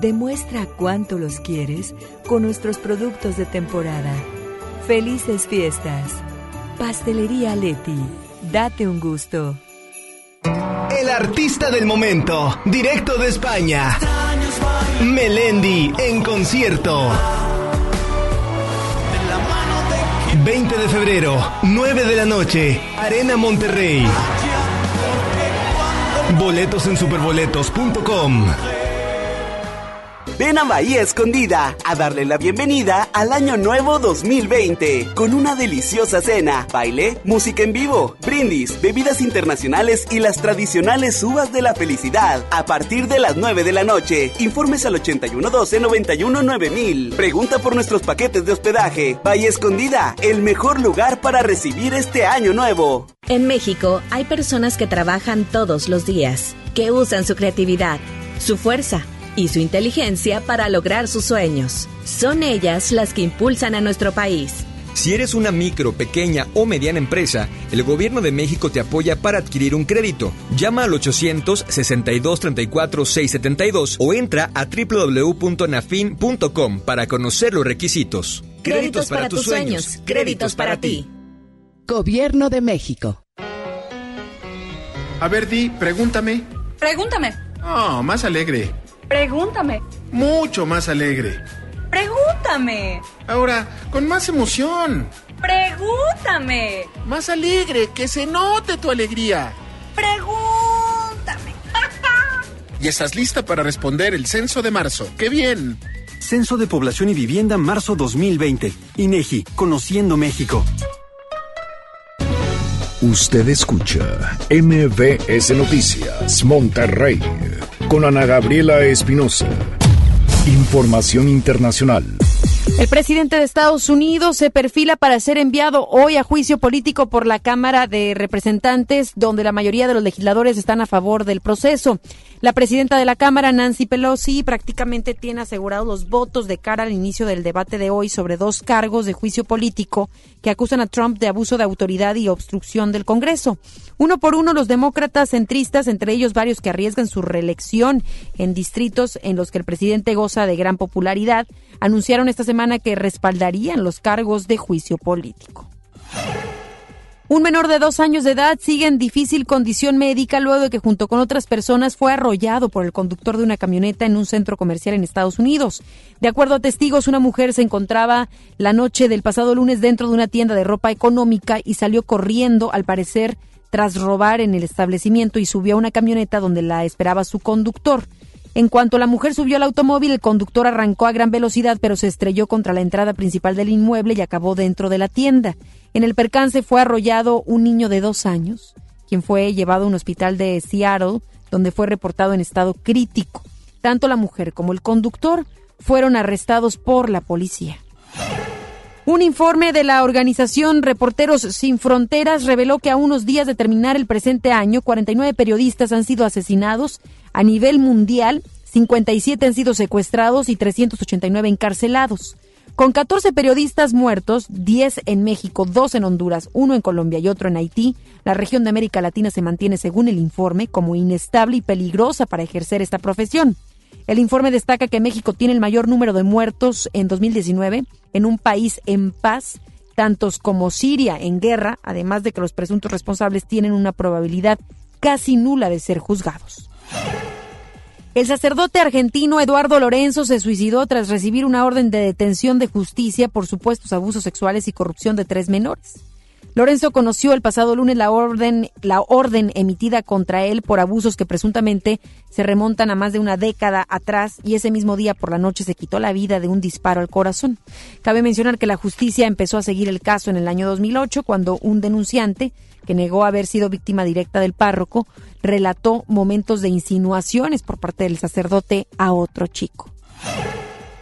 Demuestra cuánto los quieres con nuestros productos de temporada. Felices fiestas. Pastelería Leti. Date un gusto. El artista del momento, directo de España. Melendi en concierto. 20 de febrero, 9 de la noche, Arena Monterrey. Boletos en superboletos.com. Ven a Bahía Escondida a darle la bienvenida al Año Nuevo 2020 con una deliciosa cena, baile, música en vivo, brindis, bebidas internacionales y las tradicionales uvas de la felicidad a partir de las 9 de la noche. Informes al 8112-919000. Pregunta por nuestros paquetes de hospedaje. Bahía Escondida, el mejor lugar para recibir este Año Nuevo. En México hay personas que trabajan todos los días, que usan su creatividad, su fuerza y su inteligencia para lograr sus sueños. Son ellas las que impulsan a nuestro país. Si eres una micro, pequeña o mediana empresa, el Gobierno de México te apoya para adquirir un crédito. Llama al 800-6234-672 o entra a www.nafin.com para conocer los requisitos. Créditos, para, tus sueños, créditos para ti. Gobierno de México. A ver, Di, pregúntame. Pregúntame. Oh, más alegre. Pregúntame. Mucho más alegre. Pregúntame. Ahora, con más emoción. Pregúntame. Más alegre, que se note tu alegría. Pregúntame. [laughs] y estás lista para responder el censo de marzo. ¡Qué bien! Censo de Población y Vivienda marzo 2020. INEGI, Conociendo México. Usted escucha MBS Noticias Monterrey con Ana Gabriela Espinosa. Información internacional. El presidente de Estados Unidos se perfila para ser enviado hoy a juicio político por la Cámara de Representantes, donde la mayoría de los legisladores están a favor del proceso. La presidenta de la Cámara, Nancy Pelosi, prácticamente tiene asegurados los votos de cara al inicio del debate de hoy sobre dos cargos de juicio político que acusan a Trump de abuso de autoridad y obstrucción del Congreso. Uno por uno, los demócratas centristas, entre ellos varios que arriesgan su reelección en distritos en los que el presidente goza de gran popularidad, anunciaron esta semana que respaldarían los cargos de juicio político. Un menor de dos años de edad sigue en difícil condición médica luego de que junto con otras personas fue arrollado por el conductor de una camioneta en un centro comercial en Estados Unidos. De acuerdo a testigos, una mujer se encontraba la noche del pasado lunes dentro de una tienda de ropa económica y salió corriendo, al parecer, tras robar en el establecimiento y subió a una camioneta donde la esperaba su conductor. En cuanto la mujer subió al automóvil, el conductor arrancó a gran velocidad, pero se estrelló contra la entrada principal del inmueble y acabó dentro de la tienda. En el percance fue arrollado un niño de dos años, quien fue llevado a un hospital de Seattle, donde fue reportado en estado crítico. Tanto la mujer como el conductor fueron arrestados por la policía. Un informe de la organización Reporteros Sin Fronteras reveló que a unos días de terminar el presente año, 49 periodistas han sido asesinados a nivel mundial, 57 han sido secuestrados y 389 encarcelados. Con 14 periodistas muertos, 10 en México, 2 en Honduras, 1 en Colombia y otro en Haití, la región de América Latina se mantiene, según el informe, como inestable y peligrosa para ejercer esta profesión. El informe destaca que México tiene el mayor número de muertos en 2019 en un país en paz, tantos como Siria en guerra, además de que los presuntos responsables tienen una probabilidad casi nula de ser juzgados. El sacerdote argentino Eduardo Lorenzo se suicidó tras recibir una orden de detención de justicia por supuestos abusos sexuales y corrupción de tres menores. Lorenzo conoció el pasado lunes la orden, la orden emitida contra él por abusos que presuntamente se remontan a más de una década atrás y ese mismo día por la noche se quitó la vida de un disparo al corazón. Cabe mencionar que la justicia empezó a seguir el caso en el año 2008 cuando un denunciante que negó haber sido víctima directa del párroco relató momentos de insinuaciones por parte del sacerdote a otro chico.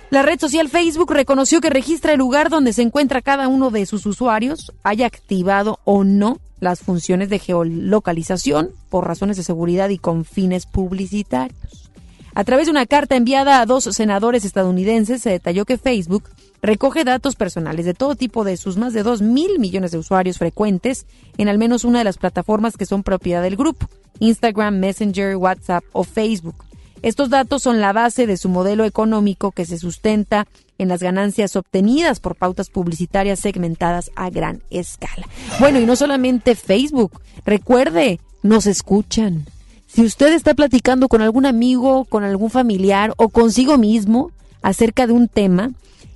La red social Facebook reconoció que registra el lugar donde se encuentra cada uno de sus usuarios, haya activado o no las funciones de geolocalización por razones de seguridad y con fines publicitarios. A través de una carta enviada a dos senadores estadounidenses se detalló que Facebook recoge datos personales de todo tipo de sus más de 2 mil millones de usuarios frecuentes en al menos una de las plataformas que son propiedad del grupo, Instagram, Messenger, WhatsApp o Facebook. Estos datos son la base de su modelo económico que se sustenta en las ganancias obtenidas por pautas publicitarias segmentadas a gran escala. Bueno, y no solamente Facebook, recuerde, nos escuchan. Si usted está platicando con algún amigo, con algún familiar o consigo mismo acerca de un tema,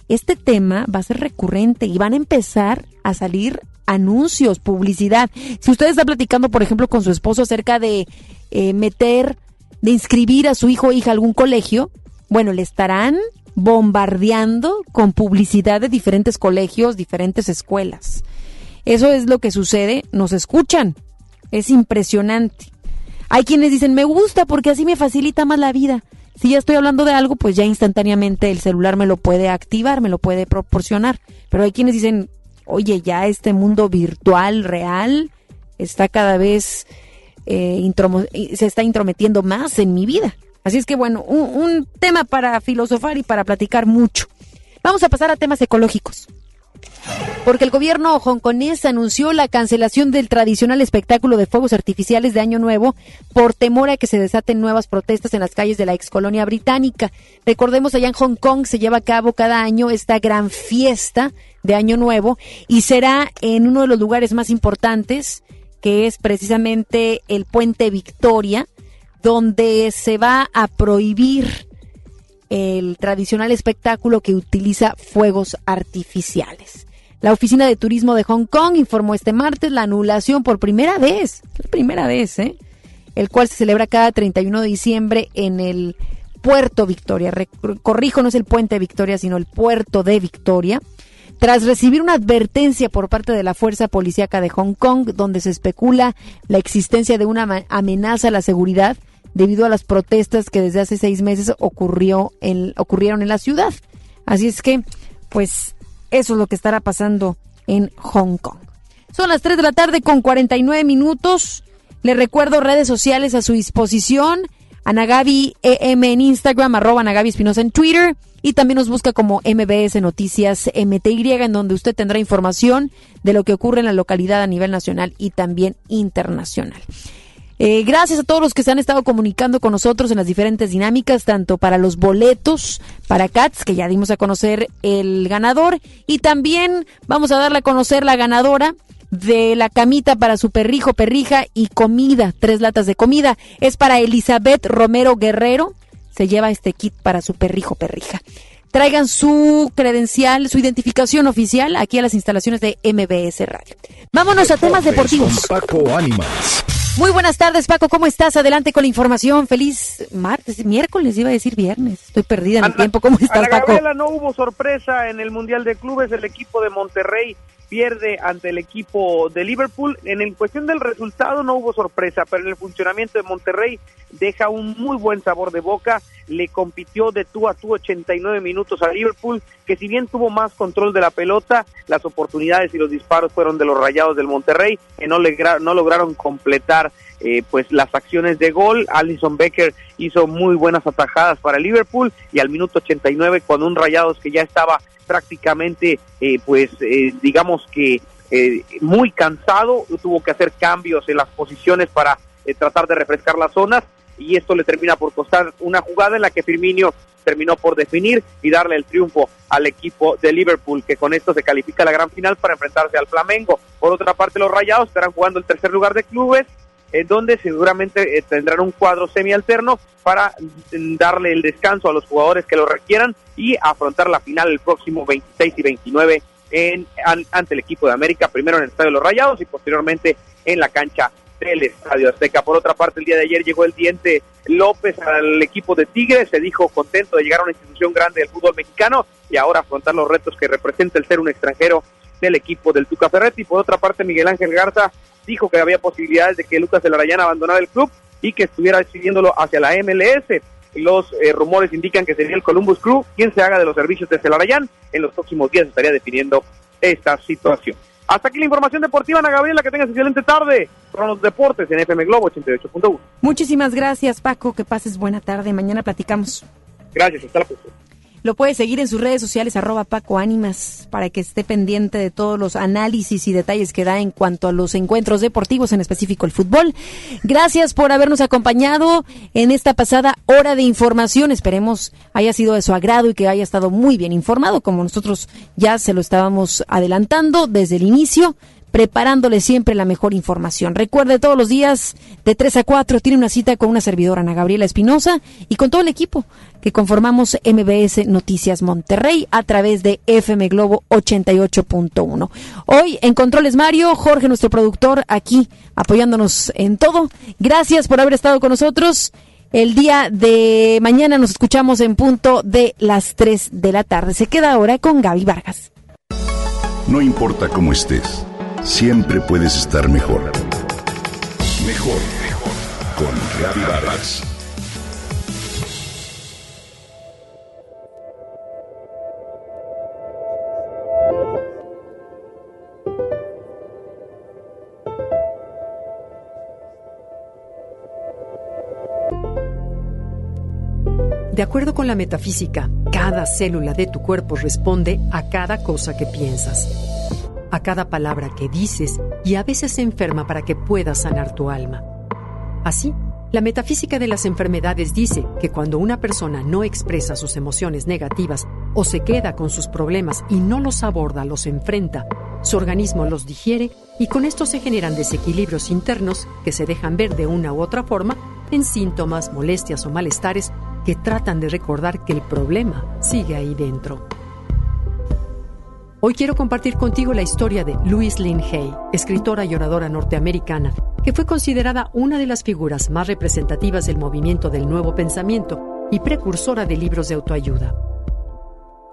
este tema va a ser recurrente y van a empezar a salir anuncios, publicidad. Si usted está platicando, por ejemplo, con su esposo acerca de eh, meter de inscribir a su hijo o hija a algún colegio, bueno, le estarán bombardeando con publicidad de diferentes colegios, diferentes escuelas. Eso es lo que sucede, nos escuchan. Es impresionante. Hay quienes dicen, me gusta porque así me facilita más la vida. Si ya estoy hablando de algo, pues ya instantáneamente el celular me lo puede activar, me lo puede proporcionar. Pero hay quienes dicen, oye, ya este mundo virtual, real, está cada vez eh, se está intrometiendo más en mi vida. Así es que bueno, un, tema para filosofar y para platicar mucho. Vamos a pasar a temas ecológicos. Porque el gobierno hongkonés anunció la cancelación del tradicional espectáculo de fuegos artificiales de Año Nuevo por temor a que se desaten nuevas protestas en las calles de la ex colonia británica. Recordemos, allá en Hong Kong se lleva a cabo cada año esta gran fiesta de Año Nuevo y será en uno de los lugares más importantes que es precisamente el puente Victoria, donde se va a prohibir el tradicional espectáculo que utiliza fuegos artificiales. La Oficina de Turismo de Hong Kong informó este martes la anulación por primera vez, la primera vez, ¿eh? el cual se celebra cada 31 de diciembre en el Puerto Victoria. Corrijo, no es el puente Victoria, sino el puerto de Victoria tras recibir una advertencia por parte de la Fuerza Policíaca de Hong Kong, donde se especula la existencia de una amenaza a la seguridad debido a las protestas que desde hace seis meses ocurrió en, ocurrieron en la ciudad. Así es que, pues, eso es lo que estará pasando en Hong Kong. Son las 3 de la tarde con 49 minutos. Le recuerdo redes sociales a su disposición. Anagabi EM en Instagram, arroba Anagabi Espinosa en Twitter y también nos busca como MBS Noticias MTY en donde usted tendrá información de lo que ocurre en la localidad a nivel nacional y también internacional. Eh, gracias a todos los que se han estado comunicando con nosotros en las diferentes dinámicas, tanto para los boletos, para CATS, que ya dimos a conocer el ganador, y también vamos a darle a conocer la ganadora de la camita para su perrijo, perrija y comida, tres latas de comida. Es para Elizabeth Romero Guerrero. Se lleva este kit para su perrijo, perrija. Traigan su credencial, su identificación oficial aquí a las instalaciones de MBS Radio. Vámonos a temas deportivos. Paco Ánimas. Muy buenas tardes, Paco. ¿Cómo estás? Adelante con la información. Feliz martes, miércoles, iba a decir viernes. Estoy perdida en el tiempo. ¿Cómo estás, Ana Paco? Gabriela, no hubo sorpresa en el Mundial de Clubes. El equipo de Monterrey pierde ante el equipo de Liverpool. En cuestión del resultado no hubo sorpresa, pero en el funcionamiento de Monterrey deja un muy buen sabor de boca. Le compitió de tú a tú 89 minutos a Liverpool, que si bien tuvo más control de la pelota, las oportunidades y los disparos fueron de los rayados del Monterrey, que no, legra- no lograron completar eh, pues las acciones de gol. Alison Becker hizo muy buenas atajadas para Liverpool y al minuto 89 con un Rayados que ya estaba prácticamente eh, pues eh, digamos que eh, muy cansado, tuvo que hacer cambios en las posiciones para eh, tratar de refrescar las zonas y esto le termina por costar una jugada en la que Firmino terminó por definir y darle el triunfo al equipo de Liverpool, que con esto se califica a la gran final para enfrentarse al Flamengo. Por otra parte, los Rayados estarán jugando el tercer lugar de clubes, en donde seguramente eh, tendrán un cuadro semialterno para mm, darle el descanso a los jugadores que lo requieran y afrontar la final el próximo 26 y 29 en, an- ante el equipo de América, primero en el Estadio de los Rayados y posteriormente en la cancha del Estadio Azteca. Por otra parte, el día de ayer llegó el diente López al equipo de Tigres, se dijo contento de llegar a una institución grande del fútbol mexicano y ahora afrontar los retos que representa el ser un extranjero del equipo del Tuca Ferretti. Por otra parte, Miguel Ángel Garza dijo que había posibilidades de que Lucas de la Rayana abandonara el club y que estuviera decidiéndolo hacia la MLS. Los eh, rumores indican que sería el Columbus Crew quien se haga de los servicios de Celarayán. En los próximos días estaría definiendo esta situación. Hasta aquí la información deportiva, Ana Gabriela. Que tengas excelente tarde con los deportes en FM Globo 88.1. Muchísimas gracias, Paco. Que pases buena tarde. Mañana platicamos. Gracias, hasta la próxima. Lo puede seguir en sus redes sociales, arroba Paco Ánimas, para que esté pendiente de todos los análisis y detalles que da en cuanto a los encuentros deportivos, en específico el fútbol. Gracias por habernos acompañado en esta pasada hora de información. Esperemos haya sido de su agrado y que haya estado muy bien informado, como nosotros ya se lo estábamos adelantando desde el inicio preparándole siempre la mejor información. Recuerde, todos los días de 3 a 4 tiene una cita con una servidora, Ana Gabriela Espinosa, y con todo el equipo que conformamos MBS Noticias Monterrey a través de FM Globo 88.1. Hoy en Controles Mario, Jorge, nuestro productor, aquí apoyándonos en todo. Gracias por haber estado con nosotros. El día de mañana nos escuchamos en punto de las 3 de la tarde. Se queda ahora con Gaby Vargas. No importa cómo estés, siempre puedes estar mejor. Mejor, mejor. Con Gaby Vargas. De acuerdo con la metafísica, cada célula de tu cuerpo responde a cada cosa que piensas, a cada palabra que dices y a veces se enferma para que puedas sanar tu alma. Así, la metafísica de las enfermedades dice que cuando una persona no expresa sus emociones negativas o se queda con sus problemas y no los aborda, los enfrenta, su organismo los digiere y con esto se generan desequilibrios internos que se dejan ver de una u otra forma en síntomas, molestias o malestares que tratan de recordar que el problema sigue ahí dentro. Hoy quiero compartir contigo la historia de Louise Lynn Hay, escritora y oradora norteamericana, que fue considerada una de las figuras más representativas del movimiento del nuevo pensamiento y precursora de libros de autoayuda.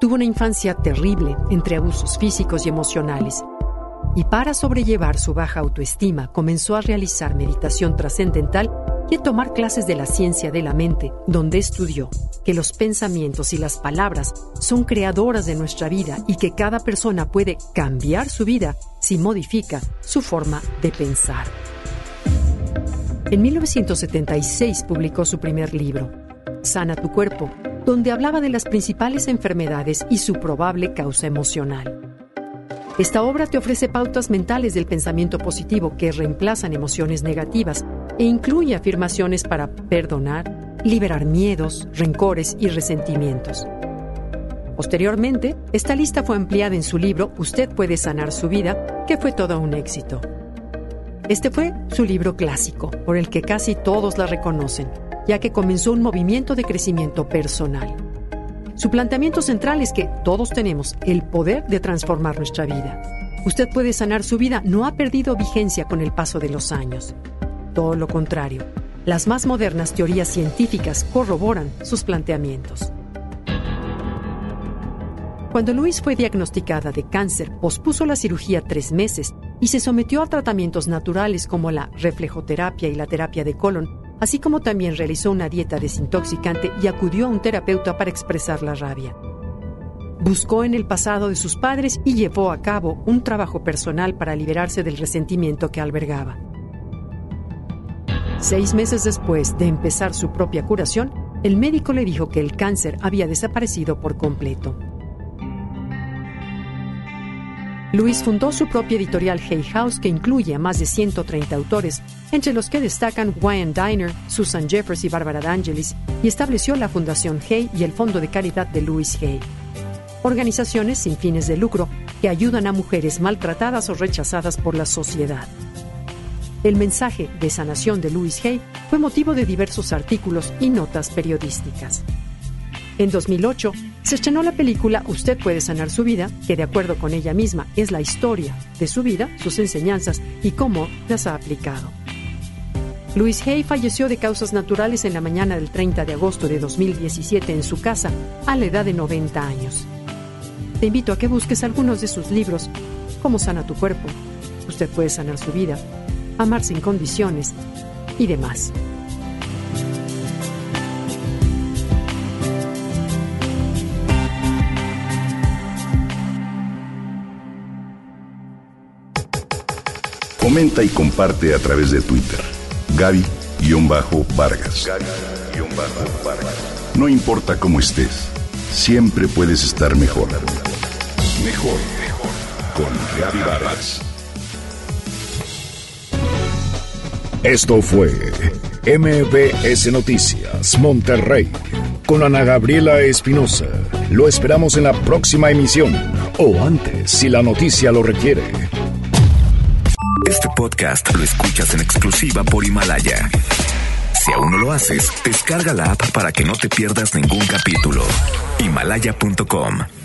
Tuvo una infancia terrible entre abusos físicos y emocionales, y para sobrellevar su baja autoestima comenzó a realizar meditación trascendental y tomar clases de la ciencia de la mente, donde estudió que los pensamientos y las palabras son creadoras de nuestra vida y que cada persona puede cambiar su vida si modifica su forma de pensar. En 1976 publicó su primer libro, Sana tu cuerpo, donde hablaba de las principales enfermedades y su probable causa emocional. Esta obra te ofrece pautas mentales del pensamiento positivo que reemplazan emociones negativas e incluye afirmaciones para perdonar, liberar miedos, rencores y resentimientos. Posteriormente, esta lista fue ampliada en su libro Usted puede sanar su vida, que fue todo un éxito. Este fue su libro clásico, por el que casi todos la reconocen, ya que comenzó un movimiento de crecimiento personal. Su planteamiento central es que todos tenemos el poder de transformar nuestra vida. Usted puede sanar su vida no ha perdido vigencia con el paso de los años. Todo lo contrario, las más modernas teorías científicas corroboran sus planteamientos. Cuando Luis fue diagnosticada de cáncer, pospuso la cirugía tres meses y se sometió a tratamientos naturales como la reflejoterapia y la terapia de colon, así como también realizó una dieta desintoxicante y acudió a un terapeuta para expresar la rabia. Buscó en el pasado de sus padres y llevó a cabo un trabajo personal para liberarse del resentimiento que albergaba. Seis meses después de empezar su propia curación, el médico le dijo que el cáncer había desaparecido por completo. Luis fundó su propia editorial Hay House que incluye a más de 130 autores, entre los que destacan Wayne Diner, Susan Jeffers y Barbara D'Angelis, y estableció la Fundación Hay y el Fondo de Caridad de Louis Hay. Organizaciones sin fines de lucro que ayudan a mujeres maltratadas o rechazadas por la sociedad. El mensaje de sanación de Louis Hay fue motivo de diversos artículos y notas periodísticas. En 2008, se estrenó la película Usted puede sanar su vida, que de acuerdo con ella misma es la historia de su vida, sus enseñanzas y cómo las ha aplicado. Louis Hay falleció de causas naturales en la mañana del 30 de agosto de 2017 en su casa, a la edad de 90 años. Te invito a que busques algunos de sus libros, Cómo sana tu cuerpo, Usted puede sanar su vida, Amar sin condiciones y demás. Comenta y comparte a través de Twitter. Gaby-Vargas. No importa cómo estés, siempre puedes estar mejor. Mejor, mejor. Con Gaby Vargas. Esto fue MBS Noticias Monterrey con Ana Gabriela Espinosa. Lo esperamos en la próxima emisión o antes si la noticia lo requiere. Este podcast lo escuchas en exclusiva por Himalaya. Si aún no lo haces, descarga la app para que no te pierdas ningún capítulo. Himalaya.com